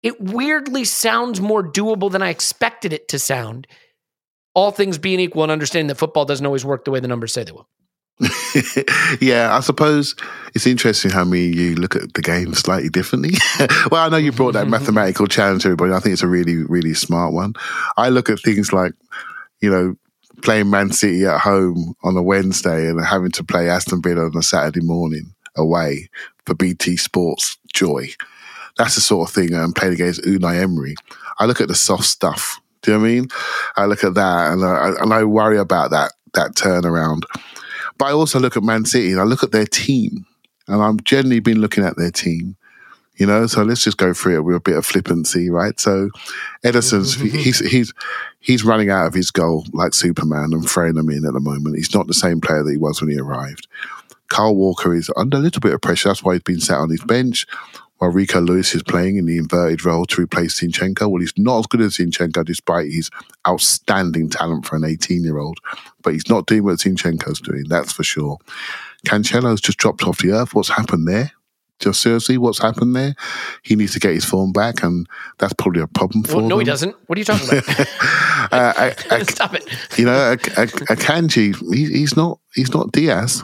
it weirdly sounds more doable than I expected it to sound. All things being equal and understanding that football doesn't always work the way the numbers say they will. <laughs> yeah, I suppose it's interesting how me and you look at the game slightly differently. <laughs> well, I know you brought that <laughs> mathematical challenge to everybody. I think it's a really, really smart one. I look at things like, you know, playing Man City at home on a Wednesday and having to play Aston Villa on a Saturday morning away for BT Sports joy. That's the sort of thing I'm um, playing against Unai Emery. I look at the soft stuff. Do you know what I mean? I look at that and I, and I worry about that that turnaround. But I also look at Man City and I look at their team. And I've generally been looking at their team you know. So let's just go through it with a bit of flippancy, right? So Ederson's he's <laughs> he's he's running out of his goal like Superman and throwing them in at the moment. He's not the same player that he was when he arrived. Kyle Walker is under a little bit of pressure. That's why he's been sat on his bench. While Rico Lewis is playing in the inverted role to replace Zinchenko. Well, he's not as good as Zinchenko despite his outstanding talent for an 18 year old, but he's not doing what Zinchenko's doing, that's for sure. Cancelo's just dropped off the earth. What's happened there? just seriously what's happened there. He needs to get his form back, and that's probably a problem for well, no, them. he doesn't. What are you talking about? <laughs> uh, I, I, <laughs> Stop it. You know, Akanji, he, he's not he's not Dias.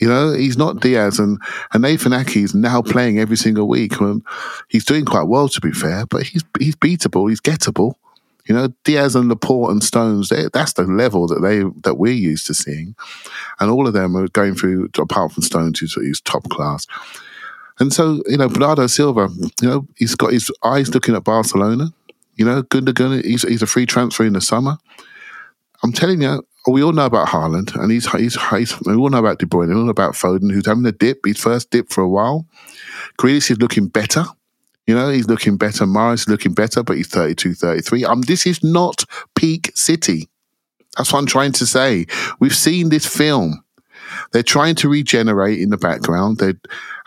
You know, he's not Dias, and, and Nathan Ake is now playing every single week. And he's doing quite well, to be fair, but he's he's beatable, he's gettable. You know, Dias and Laporte and Stones, that's the level that they that we're used to seeing, and all of them are going through. Apart from Stones, who's, who's top class, and so, you know, Bernardo Silva, you know, he's got his eyes looking at Barcelona. You know, Gundogan, he's, he's a free transfer in the summer. I'm telling you, we all know about Haaland, and he's, he's, he's we all know about De Bruyne, we all know about Foden, who's having a dip, his first dip for a while. Grealish is looking better. You know, he's looking better. Mahrez is looking better, but he's 32, 33. Um, this is not peak City. That's what I'm trying to say. We've seen this film. They're trying to regenerate in the background. They,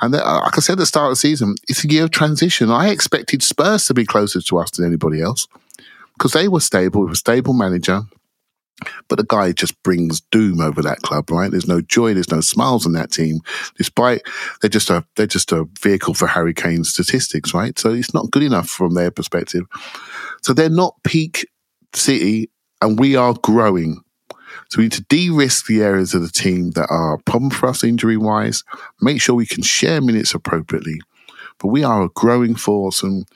and like I said at the start of the season, it's a year of transition. I expected Spurs to be closer to us than anybody else because they were stable, with a stable manager. But the guy just brings doom over that club, right? There's no joy, there's no smiles in that team, despite they're just a they're just a vehicle for Harry Kane's statistics, right? So it's not good enough from their perspective. So they're not peak City, and we are growing. So we need to de-risk the areas of the team that are a problem for us injury wise, make sure we can share minutes appropriately. But we are a growing force and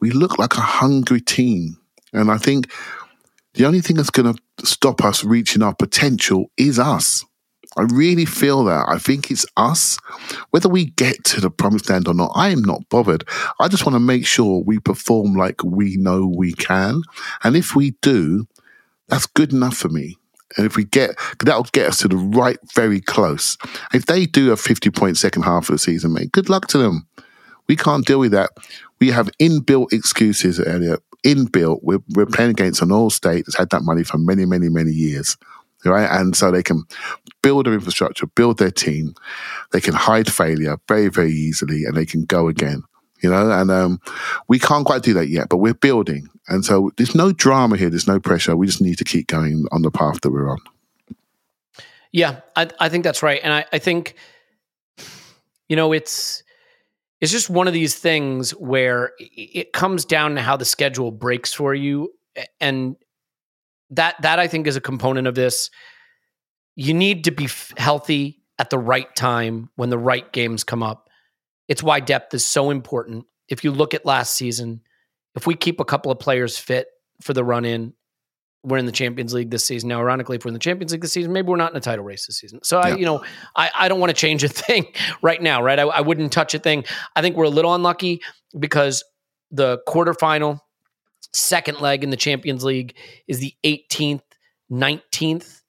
we look like a hungry team. And I think the only thing that's going to stop us reaching our potential is us. I really feel that. I think it's us. Whether we get to the promised land or not, I am not bothered. I just want to make sure we perform like we know we can. And if we do, that's good enough for me. And if we get, that'll get us to the right, very close. If they do a 50 point second half of the season, mate, good luck to them. We can't deal with that. We have inbuilt excuses, Elliot. Inbuilt. We're, we're playing against an all state that's had that money for many, many, many years. Right. And so they can build their infrastructure, build their team. They can hide failure very, very easily and they can go again. You know, and um, we can't quite do that yet, but we're building. And so there's no drama here. There's no pressure. We just need to keep going on the path that we're on. Yeah, I, I think that's right. And I, I think, you know, it's, it's just one of these things where it comes down to how the schedule breaks for you and that that i think is a component of this. You need to be healthy at the right time when the right games come up. It's why depth is so important. If you look at last season if we keep a couple of players fit for the run in we're in the Champions League this season. Now, ironically, if we're in the Champions League this season, maybe we're not in a title race this season. So, yeah. I, you know, I, I don't want to change a <laughs> thing right now, right? I, I wouldn't touch a thing. I think we're a little unlucky because the quarterfinal, second leg in the Champions League is the 18th, 19th,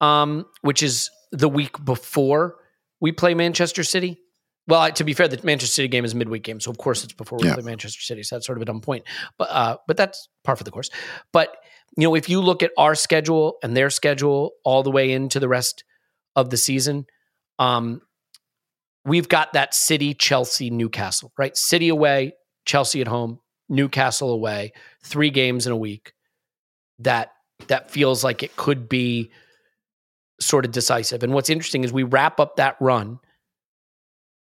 um, which is the week before we play Manchester City. Well, to be fair, the Manchester City game is a midweek game, so of course it's before we yeah. play Manchester City. So that's sort of a dumb point, but uh, but that's par for the course. But you know, if you look at our schedule and their schedule all the way into the rest of the season, um, we've got that City, Chelsea, Newcastle, right? City away, Chelsea at home, Newcastle away, three games in a week. That that feels like it could be sort of decisive. And what's interesting is we wrap up that run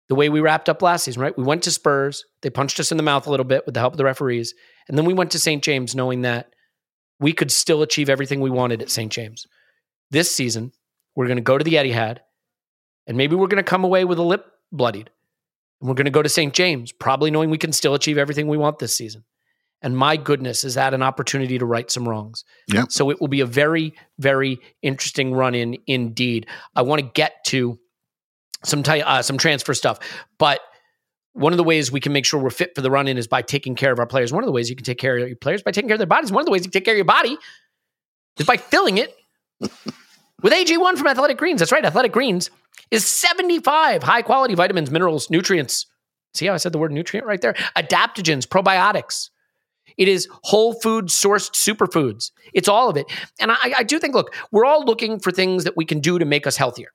the way we wrapped up last season, right? We went to Spurs, they punched us in the mouth a little bit with the help of the referees, and then we went to St. James knowing that we could still achieve everything we wanted at St. James. This season, we're going to go to the Etihad, and maybe we're going to come away with a lip bloodied. And we're going to go to St. James, probably knowing we can still achieve everything we want this season. And my goodness, is that an opportunity to right some wrongs? Yeah. So it will be a very, very interesting run in indeed. I want to get to some t- uh, some transfer stuff, but one of the ways we can make sure we're fit for the run in is by taking care of our players. One of the ways you can take care of your players by taking care of their bodies. One of the ways you can take care of your body is by filling it <laughs> with AG1 from Athletic Greens. That's right. Athletic Greens is 75 high quality vitamins, minerals, nutrients. See how I said the word nutrient right there? Adaptogens, probiotics. It is whole food sourced superfoods. It's all of it. And I, I do think, look, we're all looking for things that we can do to make us healthier.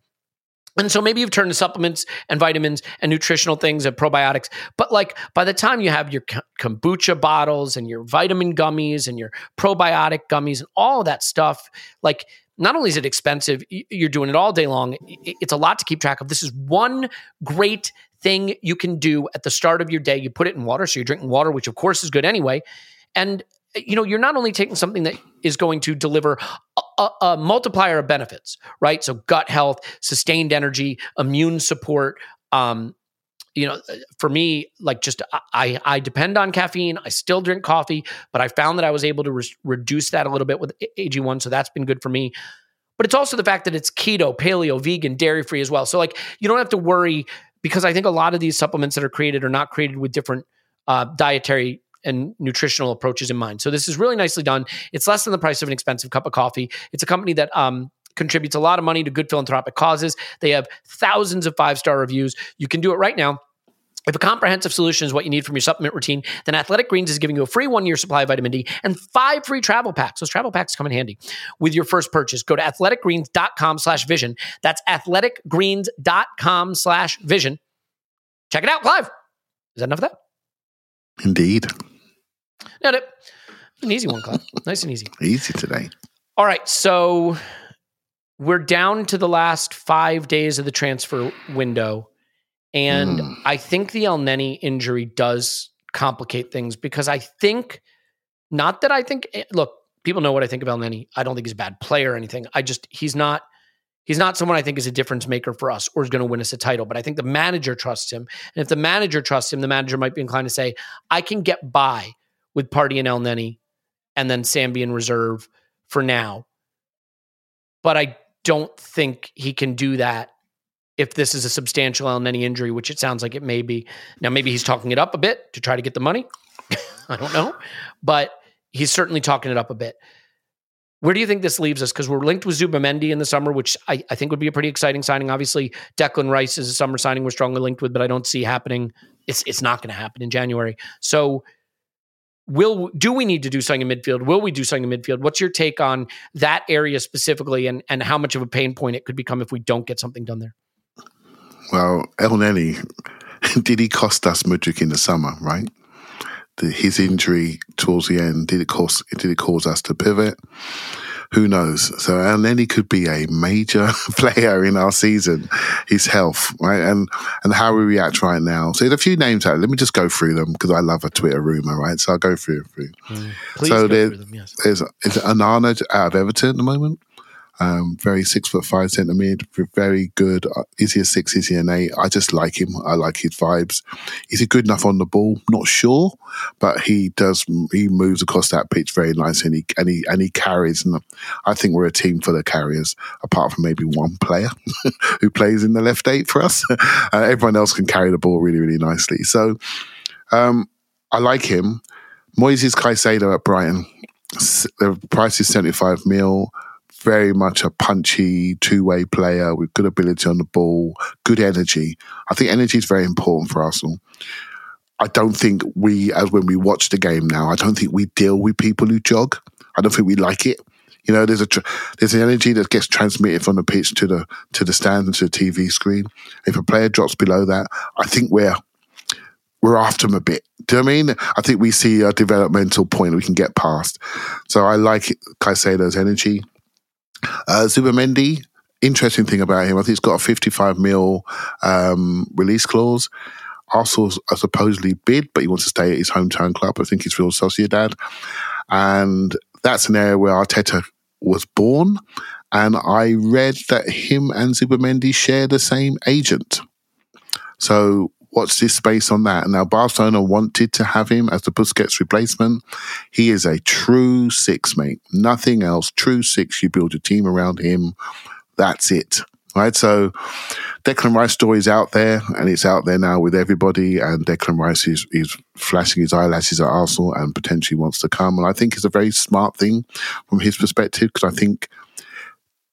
And so maybe you've turned to supplements and vitamins and nutritional things and probiotics. But like by the time you have your kombucha bottles and your vitamin gummies and your probiotic gummies and all that stuff, like not only is it expensive, you're doing it all day long. It's a lot to keep track of. This is one great thing you can do at the start of your day. You put it in water, so you're drinking water, which of course is good anyway. And you know, you're not only taking something that is going to deliver a, multiplier of benefits, right? So gut health, sustained energy, immune support. Um, you know, for me, like just I I depend on caffeine. I still drink coffee, but I found that I was able to re- reduce that a little bit with AG1, so that's been good for me. But it's also the fact that it's keto, paleo, vegan, dairy free as well. So like you don't have to worry because I think a lot of these supplements that are created are not created with different uh, dietary and nutritional approaches in mind. So this is really nicely done. It's less than the price of an expensive cup of coffee. It's a company that um, contributes a lot of money to good philanthropic causes. They have thousands of five star reviews. You can do it right now. If a comprehensive solution is what you need from your supplement routine, then Athletic Greens is giving you a free one year supply of vitamin D and five free travel packs. Those travel packs come in handy with your first purchase. Go to athleticgreens.com slash vision. That's athleticgreens.com slash vision. Check it out, Clive. Is that enough of that? Indeed. Not it. An easy one, Clive. <laughs> nice and easy. Easy today. All right. So we're down to the last five days of the transfer window. And mm. I think the El Elneny injury does complicate things because I think, not that I think, eh, look, people know what I think of El Elneny. I don't think he's a bad player or anything. I just, he's not, he's not someone I think is a difference maker for us or is going to win us a title. But I think the manager trusts him. And if the manager trusts him, the manager might be inclined to say, I can get by with Partey and Elneny and then Sambi in reserve for now. But I don't think he can do that if this is a substantial Elneny injury, which it sounds like it may be. Now, maybe he's talking it up a bit to try to get the money. <laughs> I don't know. But he's certainly talking it up a bit. Where do you think this leaves us? Because we're linked with Zubimendi in the summer, which I, I think would be a pretty exciting signing. Obviously, Declan Rice is a summer signing we're strongly linked with, but I don't see happening. It's it's not going to happen in January. So will do we need to do something in midfield? Will we do something in midfield? What's your take on that area specifically and and how much of a pain point it could become if we don't get something done there? Well, Elneny, <laughs> did he cost us Mudryk in the summer, right? The, his injury towards the end, did it cause did it cause us to pivot? Who knows? So Elneny could be a major <laughs> player in our season. His health, right, and and how we react right now. So there's a few names out. Let me just go through them because I love a Twitter rumor, right? So I'll go through. through. Mm, please so go there, through them, yes. there's is Onana out of Everton at the moment. Um, very six foot five centre mid, very good. Is he a six? Is he an eight? I just like him. I like his vibes. Is he good enough on the ball? Not sure, but he does. He moves across that pitch very nicely, and he and he and he carries. And I think we're a team for the carriers, apart from maybe one player <laughs> who plays in the left eight for us. <laughs> uh, everyone else can carry the ball really, really nicely. So um, I like him. Moises Caicedo at Brighton. The price is seventy five mil very much a punchy two way player with good ability on the ball, good energy. I think energy is very important for Arsenal. I don't think we, as when we watch the game now, I don't think we deal with people who jog. I don't think we like it. You know, there's a there's an energy that gets transmitted from the pitch to the to the stand and to the TV screen. If a player drops below that, I think we're we're after them a bit. Do you know I mean? I think we see a developmental point we can get past. So I like Caicedo's energy. Uh, Zubimendi, interesting thing about him, I think he's got a 55 mil um, release clause. Arsenal supposedly bid, but he wants to stay at his hometown club. I think he's Real Sociedad. And that's an area where Arteta was born. And I read that him and Zubimendi share the same agent. So what's this space on that? Now Barcelona wanted to have him as the Busquets replacement. He is a true six, mate. Nothing else. True six. You build a team around him. That's it. Right. So Declan Rice story is out there and it's out there now with everybody. And Declan Rice is, is flashing his eyelashes at Arsenal and potentially wants to come. And I think it's a very smart thing from his perspective because I think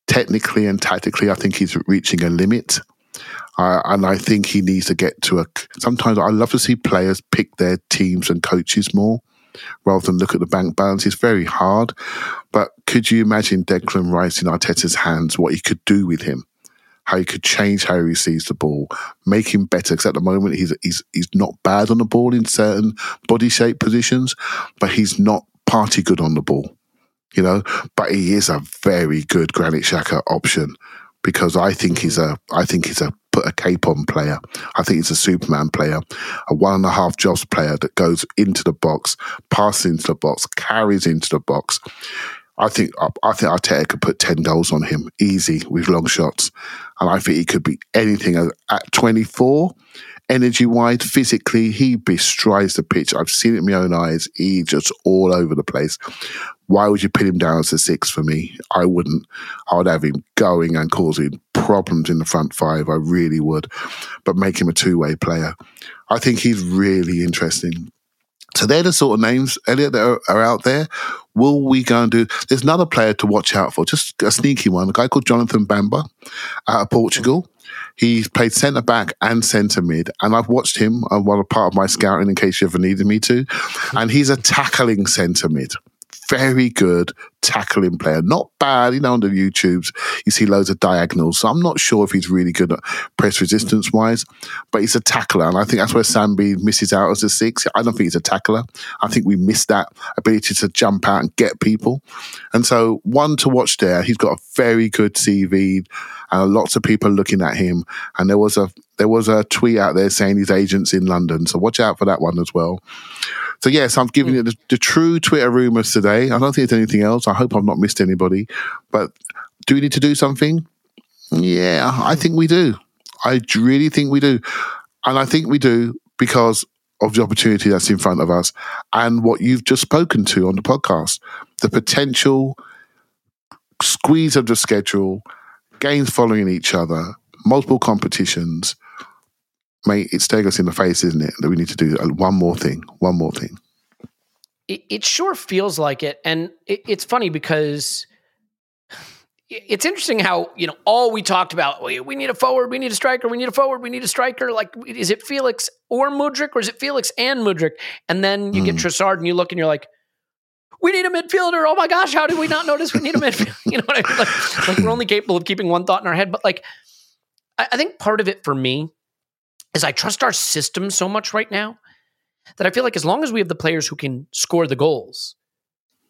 technically and tactically, I think he's reaching a limit. Uh, and I think he needs to get to a. Sometimes I love to see players pick their teams and coaches more rather than look at the bank balance. It's very hard. But could you imagine Declan Rice in Arteta's hands, what he could do with him? How he could change how he receives the ball, make him better. Because at the moment he's he's he's not bad on the ball in certain body shape positions, but he's not party good on the ball. You know, but he is a very good Granit Xhaka option because I think he's mm. a I think he's a put a cape on player. I think he's a Superman player, a one and a half jobs player that goes into the box, passes into the box, carries into the box. I think I think Arteta could put ten goals on him easy with long shots, and I think he could be anything at twenty four. Energy wise, physically, he bestrides the pitch. I've seen it in my own eyes. He just all over the place. Why would you put him down as a six for me? I wouldn't. I would have him going and causing problems in the front five. I really would. But make him a two way player. I think he's really interesting. So they're the sort of names, Elliot, that are, are, out there. Will we go and do? There's another player to watch out for, just a sneaky one. A guy called Jonathan Bamba out of Portugal. He's played centre back and centre mid, and I've watched him. Uh, I'm one part of my scouting in case you ever needed me to. And he's a tackling centre mid very good tackling player. Not bad, you know, on the YouTubes, you see loads of diagonals. So I'm not sure if he's really good at press resistance wise, but he's a tackler. And I think that's where Sambi misses out as a six. I don't think he's a tackler. I think we miss that ability to jump out and get people. And so one to watch there, he's got a very good CV and lots of people looking at him. And there was a, there was a tweet out there saying his agent's in London. So watch out for that one as well. So yes, I'm giving mm. you the, the, true Twitter rumors today. I don't think there's anything else. I hope I've not missed anybody. But do we need to do something? Yeah, I think we do. I really think we do. And I think we do because of the opportunity that's in front of us and what you've just spoken to on the podcast. The potential squeeze of the schedule, games following each other, multiple competitions – mate, it's staring us in the face, isn't it? That we need to do one more thing, one more thing. It, it sure feels like it, and it, it's funny because it's interesting how you know all we talked about. We, we need a forward, we need a striker, we need a forward, we need a striker. Like, is it Felix or Mudryk, or is it Felix and Mudryk? And then you get hmm. Trossard, and you look, and you're like, we need a midfielder. Oh my gosh, how did we not notice we need a midfielder? <laughs> You know what I mean? Like, like we're only capable of keeping one thought in our head. But like, I, I think part of it for me is I trust our system so much right now that I feel like as long as we have the players who can score the goals,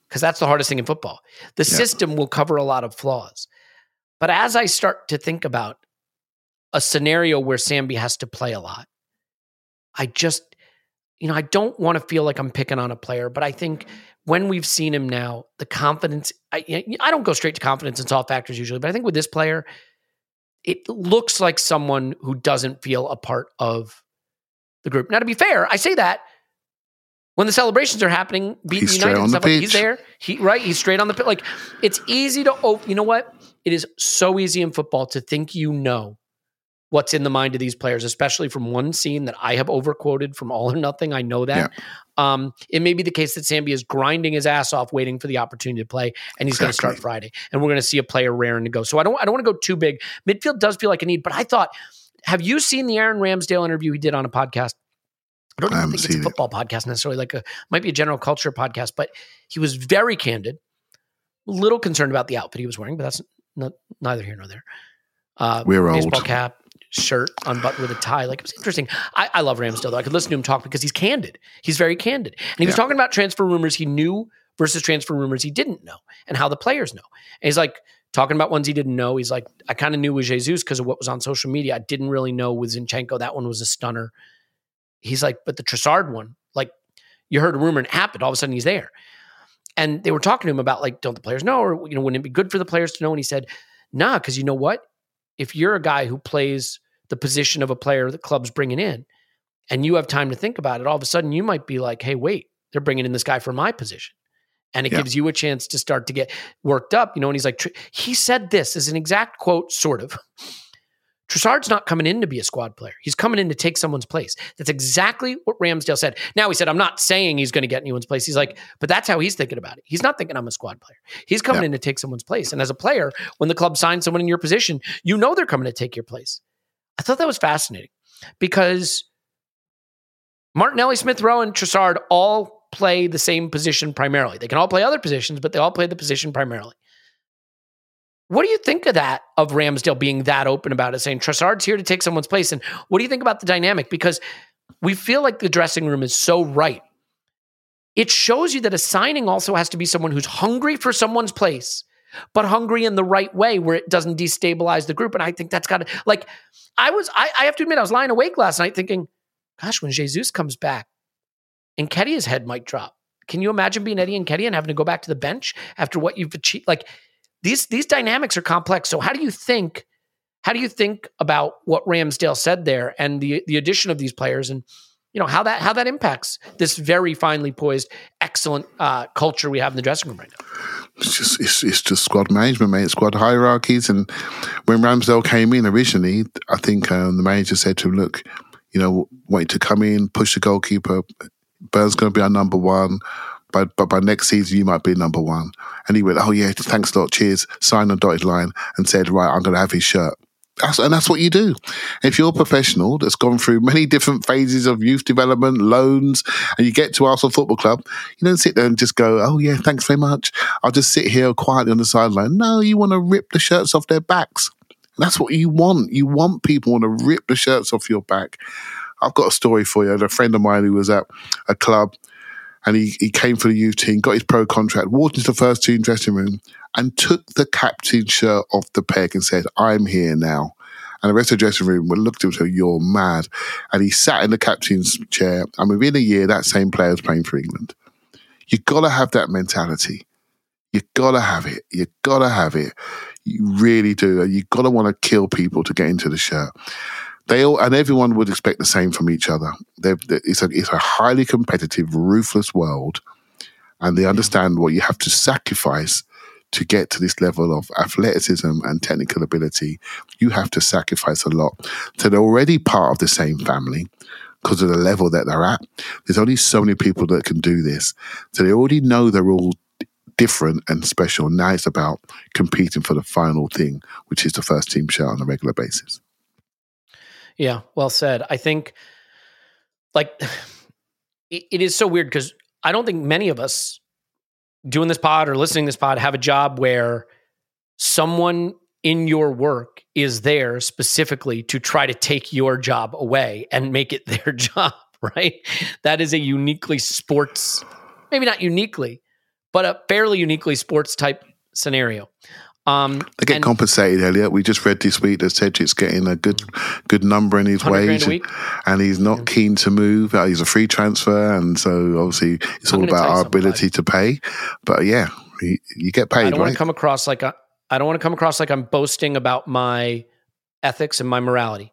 because that's the hardest thing in football, the Yeah. system will cover a lot of flaws. But as I start to think about a scenario where Sambi has to play a lot, I just, you know, I don't want to feel like I'm picking on a player, but I think when we've seen him now, the confidence, I, I don't go straight to confidence and soft factors usually, but I think with this player, it looks like someone who doesn't feel a part of the group. Now, to be fair, I say that when the celebrations are happening, beating He's United, and on the stuff like, he's there. He right, he's straight on the pitch. Like it's easy to. Oh, you know what? It is so easy in football to think you know what's in the mind of these players, especially from one scene that I have overquoted from All or Nothing. I know that. Um, it may be the case that Sambi is grinding his ass off, waiting for the opportunity to play, and he's going to start Friday, and we're going to see a player raring to go. So I don't, I don't want to go too big. Midfield does feel like a need, but I thought, have you seen the Aaron Ramsdale interview he did on a podcast? I don't I think it's a seen it. football podcast necessarily, like a might be a general culture podcast, but he was very candid. A little concerned about the outfit he was wearing, but that's not, neither here nor there. Uh, We're baseball old. cap, shirt unbuttoned with a tie. Like it was interesting. I, I love Ramsdale though. I could listen to him talk because he's candid. He's very candid, and he was Yeah. talking about transfer rumors he knew versus transfer rumors he didn't know, and how the players know. And he's like talking about ones he didn't know. He's like, I kind of knew with Jesus because of what was on social media. I didn't really know with Zinchenko. That one was a stunner. He's like, but the Trossard one, like you heard a rumor and it happened. All of a sudden he's there. And they were talking to him about like, don't the players know? Or, you know, wouldn't it be good for the players to know? And he said, nah, because you know what? If you're a guy who plays the position of a player that club's bringing in and you have time to think about it, all of a sudden you might be like, hey, wait, they're bringing in this guy for my position. And it Yeah. gives you a chance to start to get worked up, you know. And he's like, he said this as an exact quote, sort of. <laughs> Trossard's not coming in to be a squad player. He's coming in to take someone's place. That's exactly what Ramsdale said. Now he said, I'm not saying he's going to get anyone's place. He's like, but that's how he's thinking about it. He's not thinking I'm a squad player. He's coming Yeah. in to take someone's place. And as a player, when the club signs someone in your position, you know they're coming to take your place. I thought that was fascinating because Martinelli, Smith Rowe, and Trossard all play the same position primarily. They can all play other positions, but they all play the position primarily. What do you think of that, of Ramsdale being that open about it, saying Trossard's here to take someone's place? And what do you think about the dynamic? Because we feel like the dressing room is so right. It shows you that a signing also has to be someone who's hungry for someone's place, but hungry in the right way where it doesn't destabilize the group. And I think that's got to, like, I was, I, I have to admit, I was lying awake last night thinking, gosh, when Jesus comes back, Nketiah's head might drop. Can you imagine being Eddie Nketiah and having to go back to the bench after what you've achieved? Like these these dynamics are complex. So how do you think? How do you think about what Ramsdale said there and the the addition of these players and you know how that how that impacts this very finely poised, excellent uh, culture we have in the dressing room right now? It's just it's, it's just squad management, mate. Squad hierarchies. And when Ramsdale came in originally, I think um, the manager said to him, "Look, you know, you to come in, push the goalkeeper. Bernd's going to be our number one, but but by next season you might be number one." And he went, "Oh yeah, thanks a lot, cheers." Signed a dotted line and said, "Right, I'm going to have his shirt." That's, and that's what you do. If you're a professional that's gone through many different phases of youth development, loans, and you get to Arsenal Football Club, you don't sit there and just go, oh, yeah, thanks very much. I'll just sit here quietly on the sideline. No, you want to rip the shirts off their backs. That's what you want. You want people want to rip the shirts off your back. I've got a story for you. A friend of mine who was at a club and he, he came for the youth team, got his pro contract, walked into the first team dressing room and took the captain's shirt off the peg and said, I'm here now. And the rest of the dressing room looked at him and said, You're mad. And he sat in the captain's chair. And within a year, that same player was playing for England. You've got to have that mentality. You gotta have it. You gotta have it. You really do. And you gotta want to kill people to get into the shirt. They all and everyone would expect the same from each other. They're, they it's a it's a highly competitive, ruthless world, and they understand what you have to sacrifice to get to this level of athleticism and technical ability. You have to sacrifice a lot. So they're already part of the same family because of the level that they're at. There's only so many people that can do this. So they already know they're all different and special. Now it's about competing for the final thing, which is the first team shirt on a regular basis. Yeah, well said. I think, like, <sighs> it, it is so weird because I don't think many of us doing this pod or listening to this pod have a job where someone in your work is there specifically to try to take your job away and make it <laughs> their job, right? That is a uniquely sports, maybe not uniquely, but a fairly uniquely sports type scenario. Um, They get and- compensated, Elliot. We just read this week that Cedric's getting a good good number in his wage, and he's not keen to move. Uh, He's a free transfer, and so obviously it's I'm all about our ability to pay. But yeah, you, you get paid, I don't want right? to come across like I, I don't want to come across like I'm boasting about my ethics and my morality.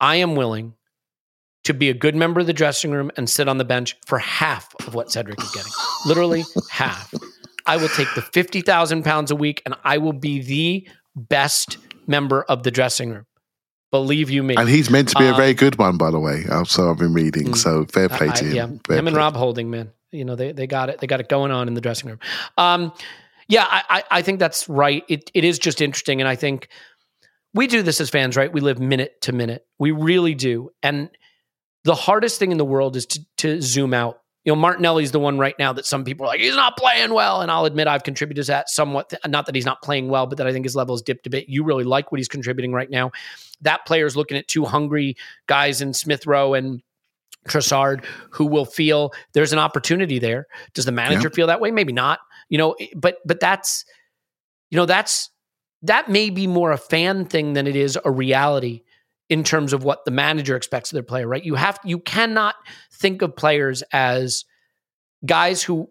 I am willing to be a good member of the dressing room and sit on the bench for half of what Cedric is getting. Literally <laughs> half. I will take the 50,000 pounds a week and I will be the best member of the dressing room. Believe you me. and he's meant to be a Um, very good one, by the way. So I've been reading. So fair play I- to him. Yeah, him and. Rob Holding, man. You know, they they got it. They got it going on in the dressing room. Um, yeah, I, I I think that's right. It it is just interesting, and I think we do this as fans, right? We live minute to minute. We really do, and the hardest thing in the world is to to zoom out. You know, Martinelli's the one right now that some people are like, he's not playing well. And I'll admit I've contributed to that somewhat. Not that he's not playing well, but that I think his level has dipped a bit. You really like what he's contributing right now. That player's looking at two hungry guys in Smith Rowe and Trossard who will feel there's an opportunity there. Does the manager feel that way? Maybe not. You know, but but that's you know that's that may be more a fan thing than it is a reality in terms of what the manager expects of their player, right? You have you cannot think of players as guys who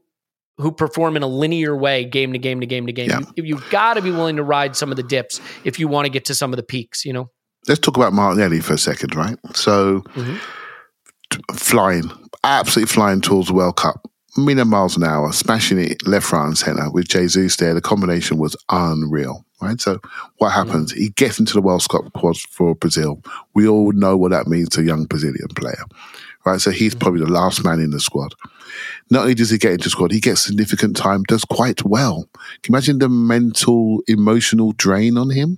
who perform in a linear way game to game to game to game. Yeah. You, you've got to be willing to ride some of the dips if you want to get to some of the peaks, you know. Let's talk about Martinelli for a second, right? So Mhm. t- flying, absolutely flying towards the World Cup. Million miles an hour, smashing it left, right, and center with Jesus there. The combination was unreal, right? So, what mm-hmm. happens? He gets into the World Cup squad for Brazil. We all know what that means to a young Brazilian player, right? So, he's mm-hmm. probably the last man in the squad. Not only does he get into squad, he gets significant time, does quite well. Can you imagine the mental, emotional drain on him?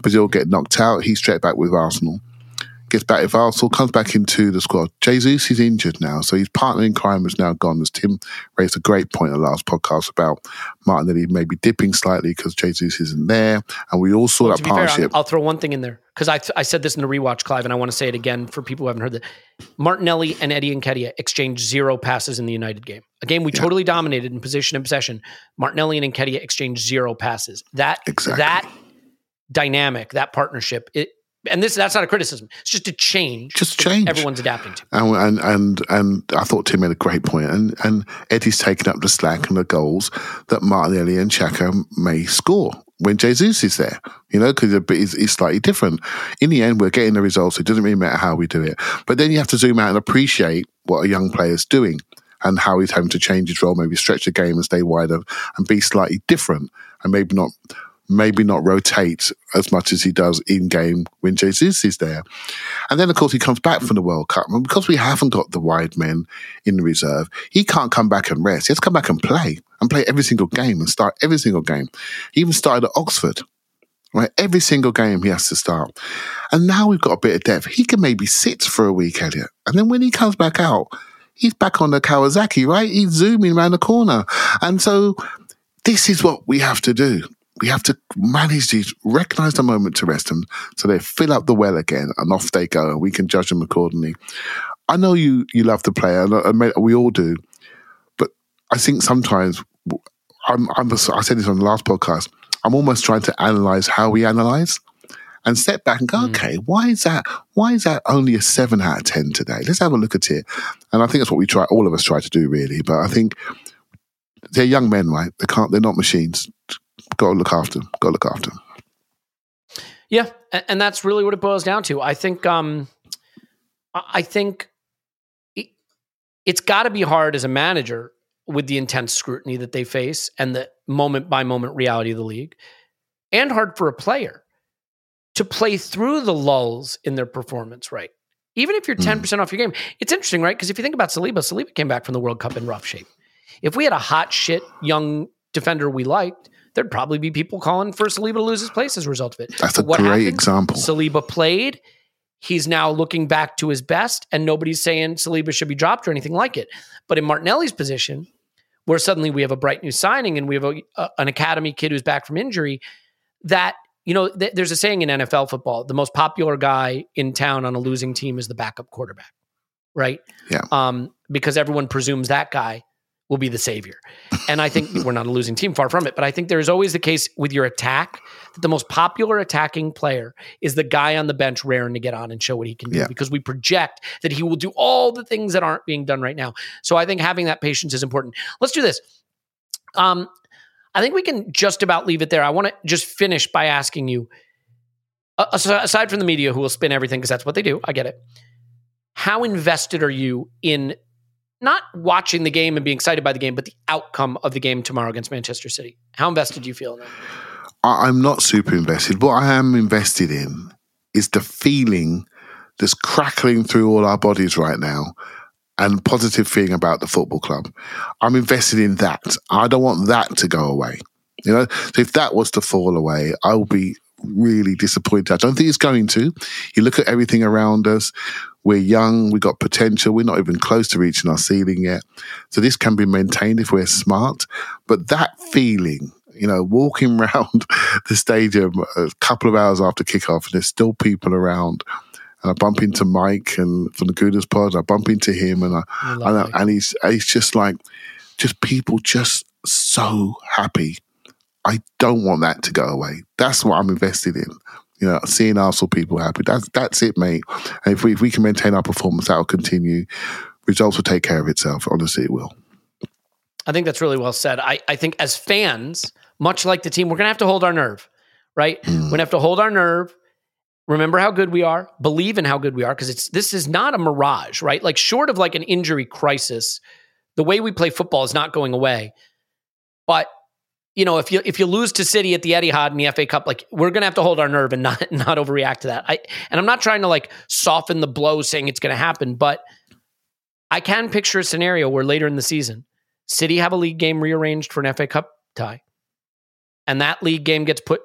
Brazil get knocked out. He's straight back with Arsenal. Gets back with Arsenal, comes back into the squad. Jesus is injured now, so his partner in crime is now gone. As Tim raised a great point in the last podcast about Martinelli maybe dipping slightly because Jesus isn't there, and we all saw Well, that be fair, partnership. I'll, I'll throw one thing in there because I, I said this in the rewatch, Clive, and I want to say it again for people who haven't heard that. Martinelli and Eddie Nketiah exchanged zero passes in the United game. A game we totally dominated in position and possession. Martinelli and Nketiah exchanged zero passes. That Exactly. that dynamic, that partnership, it and this that's not a criticism. It's just a change. Just change. Everyone's adapting to. And, and and and I thought Tim made a great point. and and Eddie's taken up the slack and the goals that Martinelli and Xhaka may score when Jesus is there, you know, because it's, it's slightly different. In the end, we're getting the results. It doesn't really matter how we do it, but then you have to zoom out and appreciate what a young player's doing and how he's having to change his role, maybe stretch the game and stay wider and be slightly different, and maybe not maybe not rotate as much as he does in game when Jesus is there. And then, of course, he comes back from the World Cup. And because we haven't got the wide men in the reserve, he can't come back and rest. He has to come back and play and play every single game and start every single game. He even started at Oxford. Right, every single game he has to start, and now we've got a bit of depth. He can maybe sit for a week, Elliot, and then when he comes back out, he's back on the Kawasaki. Right, he's zooming around the corner, and so this is what we have to do. We have to manage these, recognize the moment to rest them so they fill up the well again and off they go and we can judge them accordingly. I know you, you love the player and I- I mean, we all do, but I think sometimes I'm, I'm, I said this on the last podcast, I'm almost trying to analyze how we analyze and step back and go, mm. okay, why is that? Why is that only a seven out of 10 today? Let's have a look at it. And I think that's what we try, all of us try to do really. But I think they're young men, right? They can't, they're not machines. To look after them. Go look after them. Yeah, and that's really what it boils down to. I think um I think it, it's got to be hard as a manager with the intense scrutiny that they face and the moment by moment reality of the league and hard for a player to play through the lulls in their performance, right? Even if you're 10% off your game. It's interesting, right? Because if you think about Saliba, Saliba came back from the World Cup in rough shape. If we had a hot shit young defender we liked, there'd probably be people calling for Saliba to lose his place as a result of it. That's a what great happened? example. Saliba played. He's now looking back to his best, and nobody's saying Saliba should be dropped or anything like it. But in Martinelli's position, where suddenly we have a bright new signing and we have a, a- an academy kid who's back from injury, that you know, th- there's a saying in NFL football: the most popular guy in town on a losing team is the backup quarterback, right? Yeah. Um, because everyone presumes that guy will be the savior. And I think <laughs> we're not a losing team, far from it. But I think there's always the case with your attack that the most popular attacking player is the guy on the bench raring to get on and show what he can do Yeah. because we project that he will do all the things that aren't being done right now. So I think having that patience is important. Let's do this. Um, I think we can just about leave it there. I want to just finish by asking you, uh, aside from the media who will spin everything because that's what they do, I get it. How invested are you in not watching the game and being excited by the game, but the outcome of the game tomorrow against Manchester City? How invested do you feel in that? I'm not super invested. What I am invested in is the feeling that's crackling through all our bodies right now and positive feeling about the football club. I'm invested in that. I don't want that to go away. You know, so if that was to fall away, I will be really disappointed. I don't think it's going to. You look at everything around us. We're young. We've got potential. We're not even close to reaching our ceiling yet. So this can be maintained if we're smart. But that feeling, you know, walking <laughs> around the stadium a couple of hours after kickoff, and there's still people around. And I bump into Mike and from the Gooders pod. I bump into him, and I, I and, I- and he's he's just like, just people just so happy. I don't want that to go away. That's what I'm invested in. You know, seeing Arsenal people happy. That's that's it, mate. And if we if we can maintain our performance, that will continue. Results will take care of itself. Honestly, it will. I think that's really well said. I, I think as fans, much like the team, we're going to have to hold our nerve, right? Mm. We're going to have to hold our nerve. Remember how good we are. Believe in how good we are because it's this is not a mirage, right? Like short of like an injury crisis, the way we play football is not going away. But you know, if you if you lose to City at the Etihad in the FA Cup, like we're to have to hold our nerve and not <laughs> not overreact to that. I and I'm not trying to like soften the blow, saying it's to happen, but I can picture a scenario where later in the season, City have a league game rearranged for an FA Cup tie. And that league game gets put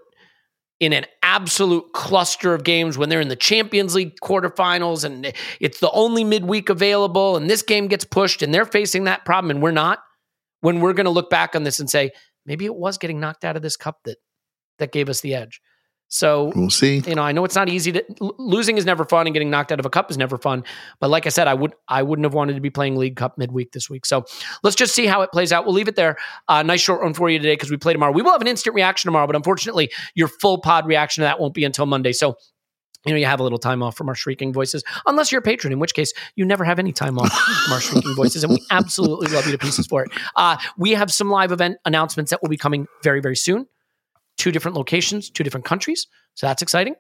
in an absolute cluster of games when they're in the Champions League quarterfinals and it's the only midweek available and this game gets pushed and they're facing that problem and we're not. When we're to look back on this and say, maybe it was getting knocked out of this cup that that gave us the edge. So We'll see. you know, I know it's not easy to l- losing is never fun and getting knocked out of a cup is never fun. But like I said, I would I wouldn't have wanted to be playing League Cup midweek this week. So let's just see how it plays out. We'll leave it there. Uh, nice short run for you today because we play tomorrow. We will have an instant reaction tomorrow, but unfortunately, your full pod reaction to that won't be until Monday. So you know, you have a little time off from our shrieking voices, unless you're a patron, in which case you never have any time off from our shrieking voices, and we <laughs> absolutely love you to pieces for it. Uh, we have some live event announcements that will be coming very, very soon. Two different locations, two different countries, so that's exciting.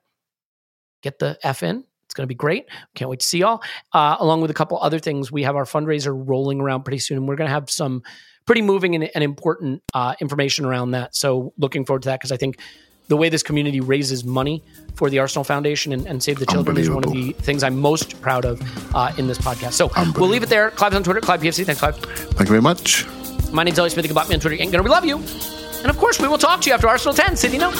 Get the F in. It's going to be great. Can't wait to see y'all. Uh, along with a couple other things, we have our fundraiser rolling around pretty soon, and we're going to have some pretty moving and, and important uh, information around that. So looking forward to that because I think the way this community raises money for the Arsenal Foundation and, and Save the Children is one of the things I'm most proud of uh, in this podcast. So we'll leave it there. Clive's on Twitter, Clive PFC. Thanks, Clive. Thank you very much. My name's Ellie Smith. You can block me on Twitter. Ain't gonna we love you. And of course, we will talk to you after Arsenal 10. City, no.